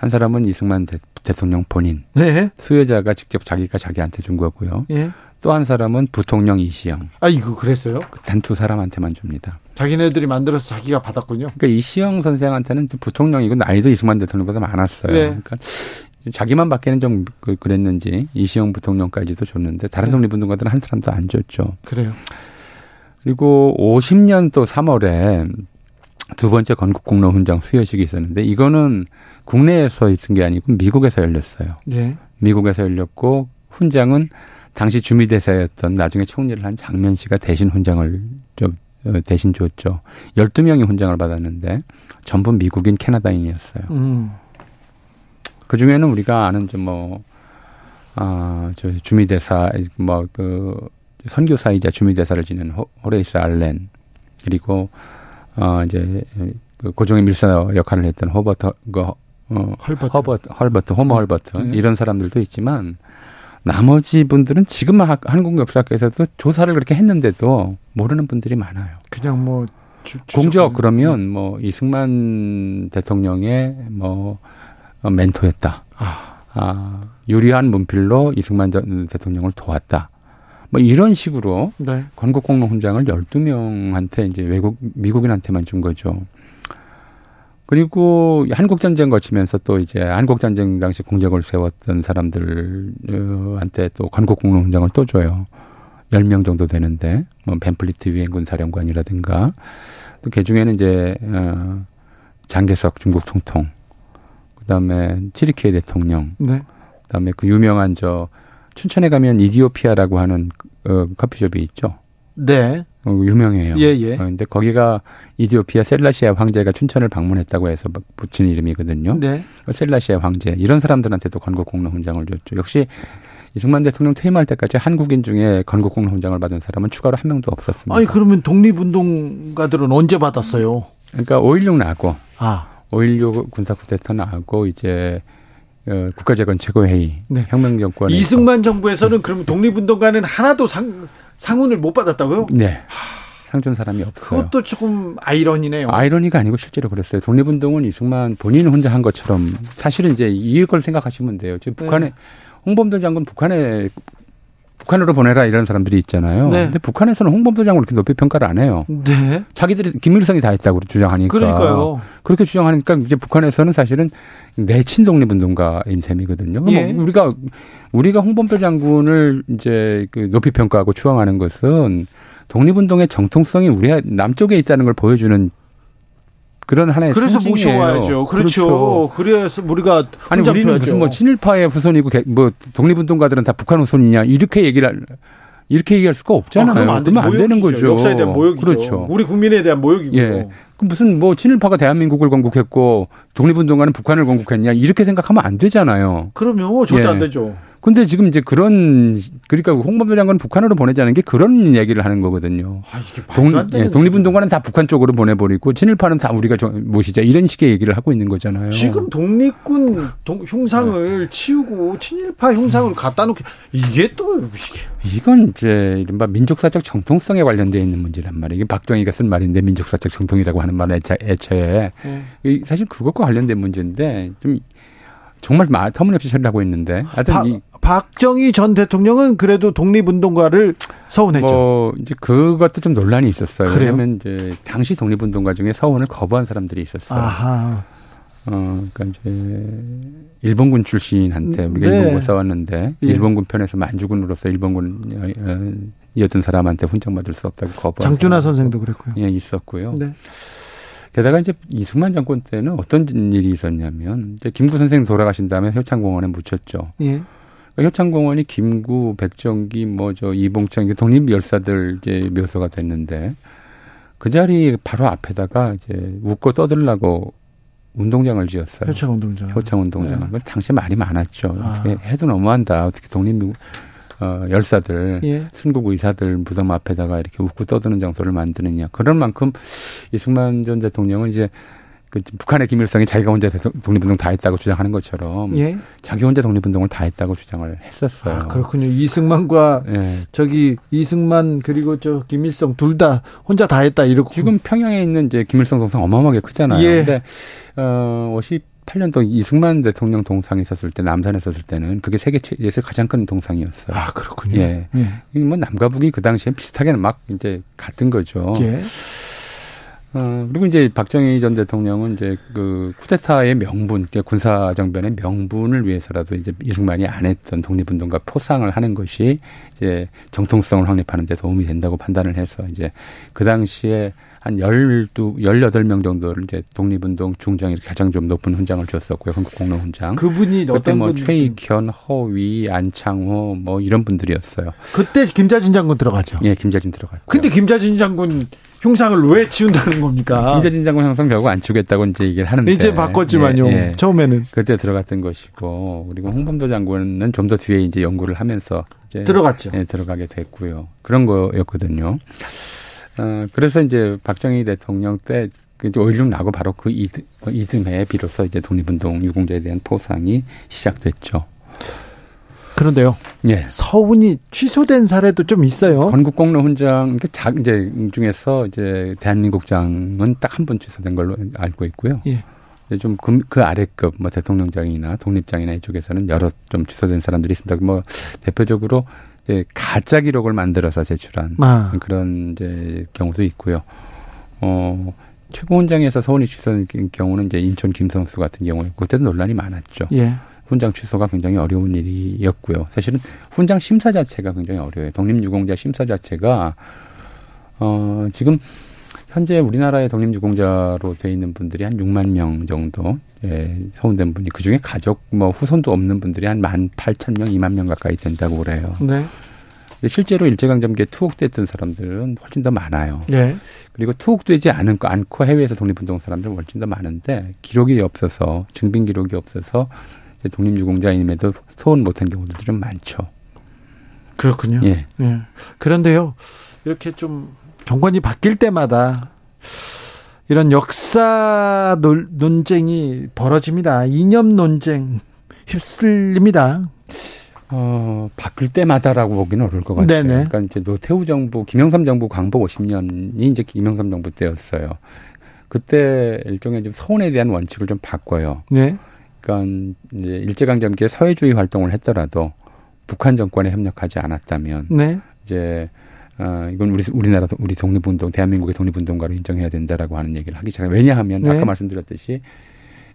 한 사람은 이승만 대, 통령 본인. 네. 수여자가 직접 자기가 자기한테 준 거고요. 예. 또한 사람은 부통령 이시영. 아, 이거 그랬어요? 단 두 사람한테만 줍니다. 자기네들이 만들어서 자기가 받았군요. 그러니까 이시영 선생한테는 부통령이고 나이도 이승만 대통령보다 많았어요. 네. 그러니까 자기만 받기는 좀 그, 그랬는지 이시영 부통령까지도 줬는데 다른 네. 독립운동가들은 한 사람도 안 줬죠. 그래요. 그리고 50년 또 3월에 두 번째 건국공로 훈장 수여식이 있었는데 이거는 국내에서 있은 게 아니고 미국에서 열렸어요. 네. 미국에서 열렸고 훈장은 당시 주미대사였던 나중에 총리를 한 장면 씨가 대신 훈장을 좀 어, 대신 줬죠. 12명이 훈장을 받았는데 전부 미국인 캐나다인이었어요. 음. 그 중에는 우리가 아는 좀 뭐, 아, 저 주미대사, 뭐, 그, 선교사이자 주미대사를 지낸 호, 호레이스 알렌, 그리고, 어, 이제, 그 고종의 밀사 역할을 했던 호버트, 그, 어, 헐버트, 허버트, 헐버트, 호머 헐버트, 네. 이런 사람들도 있지만, 나머지 분들은 지금 한국 역사학에서도 조사를 그렇게 했는데도 모르는 분들이 많아요. 그냥 뭐 주, 공적 그러면 뭐 이승만 대통령의 뭐 어, 멘토였다. 아. 아 유리한 문필로 이승만 대통령을 도왔다. 뭐 이런 식으로 네. 건국공로 훈장을 12명한테 이제 외국 미국인한테만 준 거죠. 그리고 한국 전쟁 거치면서 또 이제 한국 전쟁 당시 공적을 세웠던 사람들한테 또 건국공로훈장을 또 줘요. 10명 정도 되는데, 뭐, 벤플리트 유엔군 사령관이라든가, 또그 중에는 이제, 어, 장개석 중국 총통, 그 다음에 치리키의 대통령, 네. 그 다음에 그 유명한 저, 춘천에 가면 이디오피아라고 하는 어, 커피숍이 있죠. 네. 어, 유명해요. 예, 예. 어, 근데 거기가 이디오피아 셀라시아 황제가 춘천을 방문했다고 해서 붙인 이름이거든요. 네. 그 셀라시아 황제 이런 사람들한테도 건국 공로 훈장을 줬죠. 역시 이승만 대통령 퇴임할 때까지 한국인 중에 건국 공로 훈장을 받은 사람은 추가로 한 명도 없었습니다. 아니 그러면 독립운동가들은 언제 받았어요? 그러니까 5.16 나고 아. 5.16 군사 쿠데타 나고 이제 어, 국가재건 최고회의 네. 혁명정권 이승만 정부에서는 그럼 독립운동가는 하나도 상 상훈을 못 받았다고요? 네. 상 준 사람이 없어요. 그것도 조금 아이러니네요. 아이러니가 아니고 실제로 그랬어요. 독립운동은 이승만 본인 혼자 한 것처럼 사실은 이제 이일 걸 생각하시면 돼요. 지금 네. 북한에 홍범도 장군 북한에 북한으로 보내라 이런 사람들이 있잖아요. 네. 근데 북한에서는 홍범도 장군을 그렇게 높이 평가를 안 해요. 네. 자기들이 김일성이 다 했다고 주장하니까. 그러니까요. 그렇게 주장하니까 이제 북한에서는 사실은 내친 독립운동가인 셈이거든요. 뭐 예. 뭐 우리가 우리가 홍범도 장군을 이제 그 높이 평가하고 추앙하는 것은 독립운동의 정통성이 우리 남쪽에 있다는 걸 보여주는 그런 하나의 그래서 모셔와야죠. 그렇죠. 그렇죠. 그래서 우리가 아니 우리는 줘야죠. 무슨 뭐 친일파의 후손이고 뭐 독립운동가들은 다 북한 후손이냐 이렇게 얘기를 할, 이렇게 얘기할 수가 없잖아요. 아, 그러면 안, 그러면 안 되는 거죠. 역사에 대한 모욕이죠. 그렇죠. 우리 국민에 대한 모욕이고. 예. 그 무슨 뭐 친일파가 대한민국을 건국했고 독립운동가는 북한을 건국했냐 이렇게 생각하면 안 되잖아요. 그럼요. 절대 예. 안 되죠. 근데 지금 이제 그런 그러니까 홍범도 장관은 북한으로 보내자는 게 그런 얘기를 하는 거거든요. 아, 이게 동, 예, 독립운동가는 다 북한 쪽으로 보내버리고 친일파는 다 우리가 모시자 이런 식의 얘기를 하고 있는 거잖아요. 지금 독립군 동, 흉상을 네. 치우고 친일파 흉상을 갖다 놓게 이게 또 이게. 이건 이제 이른바 민족사적 정통성에 관련되어 있는 문제란 말이에요. 이게 박정희가 쓴 말인데 민족사적 정통이라고 하는 말은 애초에 네. 사실 그것과 관련된 문제인데 좀 정말 터무니없이 처리를 하고 있는데 하여튼 바, 이 박정희 전 대통령은 그래도 독립운동가를 서운했죠. 뭐 이제 그것도 좀 논란이 있었어요. 그래요? 왜냐하면 이제 당시 독립운동가 중에 서원을 거부한 사람들이 있었어요. 아하. 어, 그러니까 이제 일본군 출신한테 우리가 네. 일본군 싸웠는데 예. 일본군 편에서 만주군으로서 일본군 어, 이었던 사람한테 훈장 받을 수 없다고 거부한 장준하 선생도 그랬고요. 예, 있었고요. 네. 게다가 이제 이승만 정권 때는 어떤 일이 있었냐면 이제 김구 선생 돌아가신 다음에 효창공원에 묻혔죠. 예. 그러니까 효창공원이 김구, 백정기, 뭐 저 이봉창 독립 열사들 이제 묘소가 됐는데 그 자리 바로 앞에다가 이제 웃고 떠들라고 운동장을 지었어요. 효창 운동장. 효창 운동장. 네. 당시에 말이 많았죠. 아. 어떻게 해도 너무한다. 어떻게 독립 어, 열사들, 예. 순국 의사들 무덤 앞에다가 이렇게 웃고 떠드는 장소를 만드느냐. 그런 만큼 이승만 전 대통령은 이제 그 북한의 김일성이 자기가 혼자 독립운동 다 했다고 주장하는 것처럼 예? 자기 혼자 독립운동을 다 했다고 주장을 했었어요. 아, 그렇군요. 이승만과 예. 저기 이승만 그리고 저 김일성 둘 다 혼자 다 했다 이렇게 지금 평양에 있는 이제 김일성 동상 어마어마하게 크잖아요. 예. 근데 어 58년도 이승만 대통령 동상이 있었을 때 남산에 있었을 때는 그게 세계에서 가장 큰 동상이었어요. 아 그렇군요. 예. 예. 뭐 남과 북이 그 당시에 비슷하게는 막 이제 같은 거죠. 예. 어, 그리고 이제 박정희 전 대통령은 이제 그 쿠데타의 명분, 그러니까 군사정변의 명분을 위해서라도 이제 이승만이 안 했던 독립운동과 포상을 하는 것이 이제 정통성을 확립하는 데 도움이 된다고 판단을 해서 이제 그 당시에 한 열두, 열여덟 명 정도를 이제 독립운동 중장 이렇게 가장 좀 높은 훈장을 줬었고요. 한국공로 훈장. 그분이 그때 뭐 최익현, 허위, 안창호 뭐 이런 분들이었어요. 그때 김자진 장군 들어가죠. 예, 김자진 들어갔고. 근데 김자진 장군 흉상을 왜 지운다는 겁니까? 김자진 장군 형상 결국 안 치우겠다고 이제 얘기를 하는데 이제 바꿨지만요. 예, 예. 처음에는 그때 들어갔던 것이고 그리고 홍범도 장군은 좀 더 뒤에 이제 연구를 하면서 이제 들어갔죠. 예, 들어가게 됐고요. 그런 거였거든요. 어, 그래서 이제 박정희 대통령 때 그5.16 나고 바로 그 이듬, 이듬해에 비로소 이제 독립운동 유공자에 대한 포상이 시작됐죠. 그런데요. 예. 서훈이 취소된 사례도 좀 있어요. 건국공로 훈장 작 이제 중에서 이제 대한민국장은 딱 한 번 취소된 걸로 알고 있고요. 예. 좀그 그 아래급 뭐 대통령장이나 독립장이나 이쪽에서는 여러 좀 취소된 사람들이 있습니다. 뭐 대표적으로 이제 가짜 기록을 만들어서 제출한 아. 그런 이제 경우도 있고요. 어 최고훈장에서 서훈이 취소된 경우는 이제 인천 김성수 같은 경우에 그때도 논란이 많았죠. 예. 훈장 취소가 굉장히 어려운 일이었고요. 사실은 훈장 심사 자체가 굉장히 어려워요. 독립유공자 심사 자체가 어 지금 현재 우리나라의 독립유공자로 돼 있는 분들이 한 6만 명 정도 예, 서운된 분이 그 중에 가족 뭐 후손도 없는 분들이 한만 팔천 명, 이만 명 가까이 된다고 그래요. 네. 근데 실제로 일제강점기에 투옥됐던 사람들은 훨씬 더 많아요. 네. 그리고 투옥되지 않은 거 않고 해외에서 독립운동 사람들은 훨씬 더 많은데 기록이 없어서 증빙 기록이 없어서 독립유공자임에도 소원 못한 경우들도 좀 많죠. 그렇군요. 예. 예. 그런데요, 이렇게 좀 정권이 바뀔 때마다 이런 역사 논쟁이 벌어집니다. 이념 논쟁 휩쓸립니다. 어, 바뀔 때마다라고 보기는 어려울 것 같아요. 네네. 그러니까 이제 노태우 정부, 김영삼 정부 광복 50년이 이제 김영삼 정부 때였어요. 그때 일종의 좀 서운에 대한 원칙을 좀 바꿔요. 네. 그러니까 이제 일제강점기에 사회주의 활동을 했더라도 북한 정권에 협력하지 않았다면 네. 이제 어, 이건 우리 우리나라 우리 독립운동 대한민국의 독립운동가로 인정해야 된다라고 하는 얘기를 하기 시작해요. 왜냐하면 네. 아까 말씀드렸듯이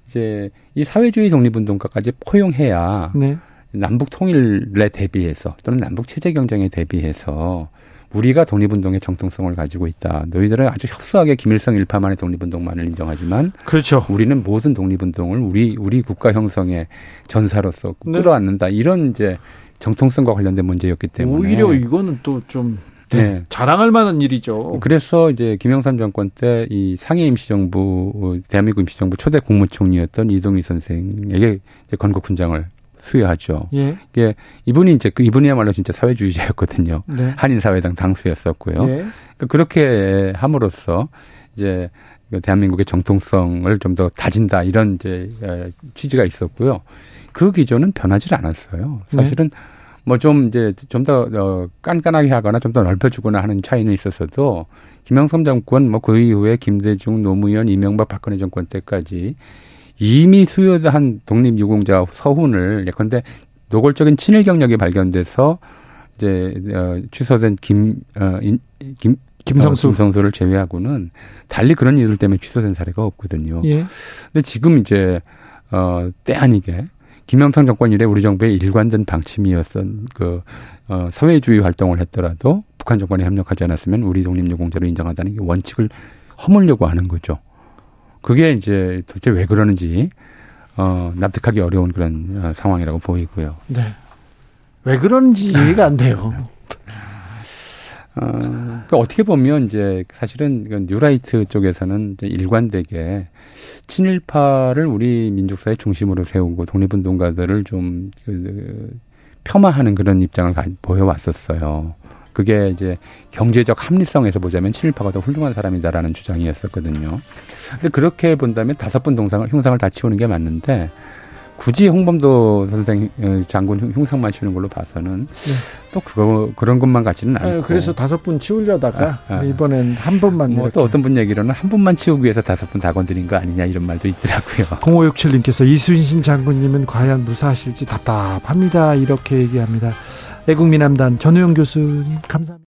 이제 이 사회주의 독립운동가까지 포용해야 네. 남북 통일에 대비해서 또는 남북 체제 경쟁에 대비해서 우리가 독립운동의 정통성을 가지고 있다. 너희들은 아주 협소하게 김일성 일파만의 독립운동만을 인정하지만 그렇죠. 우리는 모든 독립운동을 우리 우리 국가 형성의 전사로서 네. 끌어안는다. 이런 이제 정통성과 관련된 문제였기 때문에 오히려 이거는 또좀 네. 네. 자랑할 만한 일이죠. 그래서 이제 김영삼 정권 때 이 상해 임시정부 대한민국 임시정부 초대 국무총리였던 이동희 선생에게 이제 건국 훈장을 수여하죠. 예. 이게 이분이 이제 그 이분이야말로 진짜 사회주의자였거든요. 네. 한인 사회당 당수였었고요. 예. 그러니까 그렇게 함으로써 이제 그 대한민국의 정통성을 좀 더 다진다 이런 이제 취지가 있었고요. 그 기조는 변하지 않았어요. 사실은 네. 뭐좀 이제 좀더 어, 깐깐하게 하거나 좀 더 넓혀주거나 하는 차이는 있었어도 김영삼 정권 뭐 그 이후에 김대중, 노무현, 이명박, 박근혜 정권 때까지 이미 수요한 독립유공자 서훈을 예컨대 노골적인 친일 경력이 발견돼서 이제 어, 취소된 김, 어, 인, 김 김성수. 어, 김성수를 제외하고는 달리 그런 이유들 때문에 취소된 사례가 없거든요. 예. 근데 지금 이제 어, 때 아니게 김영삼 정권 이래 우리 정부의 일관된 방침이었던 그 어, 사회주의 활동을 했더라도 북한 정권에 협력하지 않았으면 우리 독립유공자로 인정한다는 게 원칙을 허물려고 하는 거죠. 그게 이제 도대체 왜 그러는지 어, 납득하기 어려운 그런 어, 상황이라고 보이고요. 네. 왜 그런지 이해가 안 돼요. <laughs> 어, 그러니까 어떻게 보면 이제 사실은 뉴라이트 쪽에서는 이제 일관되게 친일파를 우리 민족사의 중심으로 세우고 독립운동가들을 좀 그, 폄하하는 그런 입장을 보여왔었어요. 그게 이제 경제적 합리성에서 보자면 친일파가 더 훌륭한 사람이다라는 주장이었었거든요. 근데 그렇게 본다면 다섯 번 동상을 흉상을 다 치우는 게 맞는데 굳이 홍범도 선생 어, 장군 흉상만 치우는 걸로 봐서는 네. 또 그거 그런 것만 같지는 않고. 그래서 다섯 분 치우려다가 아, 아. 이번엔 한 분만. 뭐 또 어떤 분 얘기로는 한 분만 치우기 위해서 다섯 분 다 건드린 거 아니냐 이런 말도 있더라고요. <laughs> 0567님께서 이순신 장군님은 과연 무사하실지 답답합니다. 이렇게 얘기합니다. 애국민함단 전우영 교수님 감사합니다.